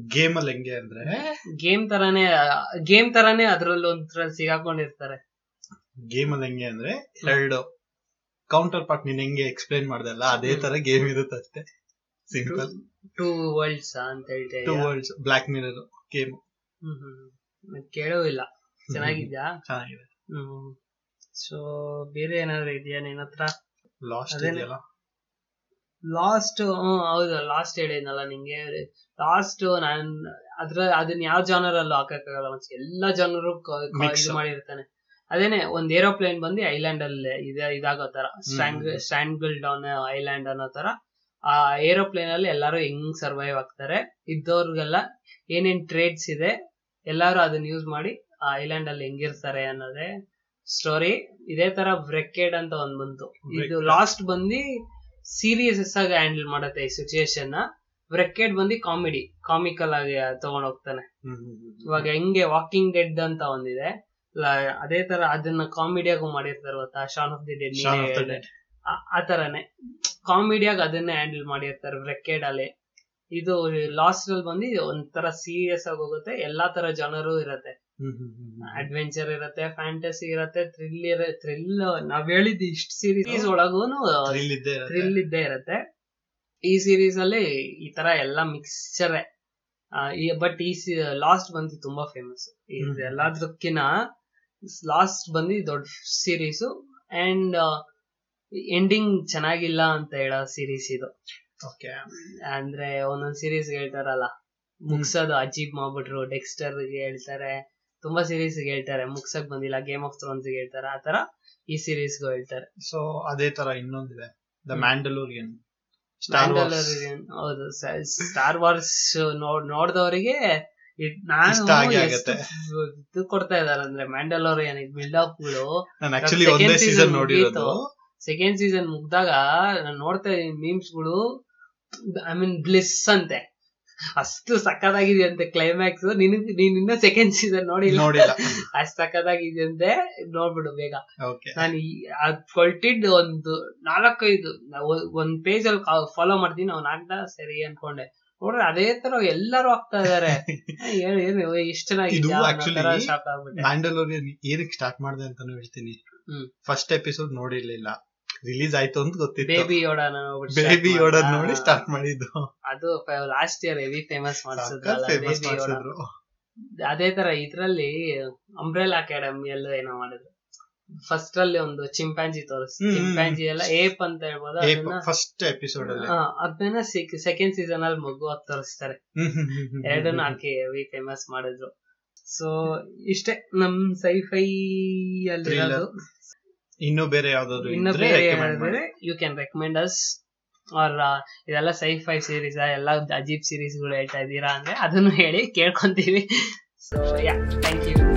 ಗೇಮ್ ಅಲ್ಲಿ ಹೆಂಗೆ ಅಂದ್ರೆ? ಗೇಮ್ ತರಾನೇ ಗೇಮ್ ತರಾನೇ ಅದ್ರಲ್ಲಿ ಒಂಥರ ಸಿಗಾಕೊಂಡಿರ್ತಾರೆ. ಗೇಮ್ ಅಲ್ಲಿ ಹೆಂಗೆ ಅಂದ್ರೆ ಎರಡು. ಕೌಂಟರ್ ಪಾರ್ಟ್ ನೀನ್ ಹೆಂಗೆ ಎಕ್ಸ್ಪ್ಲೈನ್ ಮಾಡ್ದಲ್ಲ ಅದೇ ತರ ಗೇಮ್ ಇರುತ್ತೆ ಅಷ್ಟೇ. ಸಿಂಪಲ್ ಟೂ ವರ್ಲ್ಡ್ಸ್ ಅಂತ ಹೇಳ್ತೇವೆ two worlds Black Mirror game. Hmm. ಕೇಳೂ ಇಲ್ಲ. ಚೆನ್ನಾಗಿದ್ಯಾ? ಚೆನ್ನಾಗಿದೆ. ಹ್ಮ್ ಸೊ ಬೇರೆ ಏನಾದ್ರು ಇದೆಯಾ ನಿನ್ನ ಹತ್ರ? ಲಾಸ್ಟ್. ಇದೆಯಲ್ಲ? ಲಾಸ್ಟ್ ಹೌದು ಲಾಸ್ಟ್ ಹೇಳಿದ್ನಲ್ಲ ನಿಂಗೆ. ಲಾಸ್ಟ್ ನಾನ್ ಅದ್ರ ಅದನ್ನ ಯಾವ ಜಾನರ್ ಅಲ್ಲೂ ಹಾಕಕ್ಕಾಗಲ್ಲ ಮತ್ತೆ ಎಲ್ಲಾ ಜನರು ಮಾಡಿರ್ತಾನೆ. ಅದೇನೆ ಒಂದ್ ಏರೋಪ್ಲೇನ್ ಬಂದು ಐಲ್ಯಾಂಡ್ ಅಲ್ಲಿ ಇದೆ ಇದಾಗೋ ತರ. ಸ್ಟ್ಯಾಂಗಲ್ ಡೌನ್ ಐಲ್ಯಾಂಡ್ ಅನ್ನೋ ತರ. ಆ ಏರೋಪ್ಲೇನ್ ಅಲ್ಲಿ ಎಲ್ಲಾರು ಹೆಂಗ್ ಸರ್ವೈವ್ ಆಗ್ತಾರೆ. ಇದ್ದವ್ರಿಗೆಲ್ಲ ಏನೇನ್ ಟ್ರೇಡ್ಸ್ ಇದೆ ಎಲ್ಲಾರು ಅದನ್ನ ಯೂಸ್ ಮಾಡಿ ಆ ಐಲ್ಯಾಂಡ್ ಅಲ್ಲಿ ಹೆಂಗಿರ್ತಾರೆ ಅನ್ನೋದೇ ಸ್ಟೋರಿ ಇದೇ ತರ ಬ್ರೆಕೆಡ್ ಅಂತ ಒಂದ್ ಬಂತು. ಇದು ಲಾಸ್ಟ್ ಬಂದು ಸೀರಿಯಸ್ ಆಗಿ ಹ್ಯಾಂಡಲ್ ಮಾಡುತ್ತೆ ಈ ಸಿಚುಯೇಷನ್ನ. ವ್ರೆಕೆಡ್ ಬಂದು ಕಾಮಿಡಿ ಕಾಮಿಕಲ್ ಆಗಿ ತಗೊಂಡ್ ಹೋಗ್ತಾನೆ. ಇವಾಗ ಹೆಂಗೆ ವಾಕಿಂಗ್ ಡೆಡ್ ಅಂತ ಒಂದಿದೆ. ಅದೇ ತರ ಅದನ್ನ ಕಾಮಿಡಿಯಾಗೂ ಮಾಡಿರ್ತಾರೆ ಗೊತ್ತಾ? ಶಾನ್ ಆಫ್ ದಿ ಡೆಡ್ ಆ ತರನೇ. ಕಾಮಿಡಿಯಾಗ ಅದನ್ನೇ ಹ್ಯಾಂಡಲ್ ಮಾಡಿರ್ತಾರೆ ವ್ರೆಕೆಡ್ ಅಲ್ಲಿ. ಇದು ಲಾಸ್ಟ್ ಅಲ್ಲಿ ಬಂದು ಒಂಥರ ಸೀರಿಯಸ್ ಆಗಿ ಹೋಗುತ್ತೆ. ಎಲ್ಲಾ ತರ ಜನರು ಇರತ್ತೆ. ಅಡ್ವೆಂಚರ್ ಇರತ್ತೆ ಫ್ಯಾಂಟಸಿ ಇರತ್ತೆ ಥ್ರಿಲ್ ಇರ ಥ್ರಿಲ್ ನಾವ್ ಹೇಳಿದ್ ಇಷ್ಟ ಸೀರೀಸ್ ಒಳಗೂನು. ಥ್ರಿಲ್ ಇದ್ದೇ ಇರತ್ತೆ. ಈ ಸೀರೀಸ್ ಅಲ್ಲಿ ಈ ತರ ಎಲ್ಲ ಮಿಕ್ಸ್ಚರ್ ಬಟ್ ಈ ಲಾಸ್ಟ್ ಬಂದು ತುಂಬಾ ಫೇಮಸ್ ಎಲ್ಲಾದ್ರಕ್ಕಿನ ಎಲ್ಲದಕ್ಕಿನ ಲಾಸ್ಟ್ ಬಂದು ದೊಡ್ಡ ಸೀರೀಸ್ ಅಂಡ್ ಎಂಡಿಂಗ್ ಚೆನ್ನಾಗಿಲ್ಲ ಅಂತ ಹೇಳೋ ಸೀರೀಸ್ ಇದು. ಓಕೆ ಅಂದ್ರೆ ಒಂದೊಂದ್ ಸೀರೀಸ್ ಹೇಳ್ತಾರಲ್ಲ ಮುಗ್ಸೋದು ಅಜೀಬ್ ಮಾಡ್ಬಿಟ್ರು ಡೆಕ್ಸ್ಟರ್ ಹೇಳ್ತಾರೆ ತುಂಬಾ ಸೀರೀಸ್ ಹೇಳ್ತಾರೆ. ಮುಗ್ಸಕ್ ಬಂದಿಲ್ಲ ಗೇಮ್ ಆಫ್ ಥ್ರೋನ್ಸ್ ಹೇಳ್ತಾರೆ. ಆ ತರ ಈ ಸೀರೀಸ್ ಗು ಹೇಳ್ತಾರೆ. ಸೊ ಅದೇ ತರ ಇನ್ನೊಂದಿದೆ. ದ. ಮ್ಯಾಂಡಲೋರಿಯನ್ ಸ್ಟಾರ್ Mandalorian, ಹೌದು. ಸ್ಟಾರ್ ವಾರ್ಸ್ ನೋಡ್ ನೋಡ್ದವರಿಗೆ ನಾನು ಇದು ಕೊಡ್ತಾ ಇದಾರೆ ಅಂದ್ರೆ ಮ್ಯಾಂಡಲೋರಿಯನ್ ಬಿಲ್ಡಪ್ಗಳು ಸೆಕೆಂಡ್ ಸೀಸನ್ ಮುಗ್ದಾಗ ನಾನು ನೋಡ್ತಾ ಇದ್ದೀನಿ ಮೀಮ್ಸ್ಗಳು ಐ ಮೀನ್ ಬ್ಲಿಸ್ ಅಂತೆ. ಅಷ್ಟು ಸಕ್ಕತ್ತಾಗಿದೆಯಂತೆ ಕ್ಲೈಮ್ಯಾಕ್ಸ್ ನೀನು ನೀನ್ ಇನ್ನ ಸೆಕೆಂಡ್ ಸೀಸನ್ ನೋಡಿಲ್ಲ. ನೋಡಿಲ್ಲ. ಅಷ್ಟ್ ಅಂತೆ ನೋಡ್ಬಿಡು ಬೇಗ. ನಾನು ಅದ್ ಕೊಟ್ಟಿದ್ದು ಒಂದು ನಾಲ್ಕೈದು ಒಂದ್ ಪೇಜ್ ಅಲ್ಲಿ ಫಾಲೋ ಮಾಡ್ತೀನಿ ಅವ್ನ್ ಆಗ್ದ ಸರಿ ಅನ್ಕೊಂಡೆ. ನೋಡ್ರೆ ಅದೇ ತರ ಎಲ್ಲರೂ ಆಗ್ತಾ ಇದಾರೆ. ಏನು ಇಷ್ಟ ಚೆನ್ನಾಗಿದೆ ಏನಕ್ಕೆ ಸ್ಟಾರ್ಟ್ ಮಾಡಿದೆ ಅಂತಾನು ಹೇಳ್ತೀನಿ. First episode ನೋಡಿರ್ಲಿಲ್ಲ. ರಿಲೀಸ್ ಆಯ್ತು ಅಂತ ಗೊತ್ತಿತ್ತು. ಬೇಬಿ ಯೋಡನ ಬೇಬಿ ಯೋಡನ್ ನೋಡಿ ಸ್ಟಾರ್ಟ್ ಮಾಡಿದ್ದು. ಅದು ಲಾಸ್ಟ್ ಇಯರ್ ಹೆವಿ ಫೇಮಸ್ ಮಾಡಿಸಿದ್ರು. ಅದೇ ತರ ಇದ್ರಲ್ಲಿ ಅಂಬ್ರೆಲ್ ಅಕಾಡೆಮಿ ಎಲ್ಲ ಏನೋ ಮಾಡಿದ್ರು. ಫಸ್ಟ್ ಅಲ್ಲಿ ಒಂದು ಚಿಂಪಾಂಜಿ ತೋರಿಸ್ ಚಿಂಪಾಂಜಿ ಎಲ್ಲ ಏಪ್ ಅಂತ ಹೇಳ್ಬೋದು ಅದನ್ನ ಫಸ್ಟ್ ಎಪಿಸೋಡ್ ಅಲ್ಲಿ. ಅದನ್ನ ಸೆಕೆಂಡ್ ಸೀಸನ್ ಅಲ್ಲಿ ಮಗು ಅದ್ ತೋರಿಸ್ತಾರೆ. ಎರಡನ್ನ ಹಾಕಿ ಹೆವಿ ಫೇಮಸ್ ಮಾಡಿದ್ರು. ಸೊ ಇಷ್ಟೇ ನಮ್ ಸೈಫೈ ಅಲ್ಲಿರೋದು ಇನ್ನು ಬೇರೆ ಯಾವ್ದಾದ್ರು ಇನ್ನು ಬೇರೆ recommend ಮಾಡಿ. You can recommend us or ಇದೆಲ್ಲ ಸೈಫೈ ಸೀರೀಸ್ ಎಲ್ಲ ಅಜೀಬ್ ಸೀರೀಸ್ಗಳು ಹೇಳ್ತಾ ಇದ್ದೀರಾ ಅಂದ್ರೆ ಅದನ್ನು ಹೇಳಿ ಕೇಳ್ಕೊಂತೀವಿ ಸೊ ಯಾ ಥ್ಯಾಂಕ್ ಯು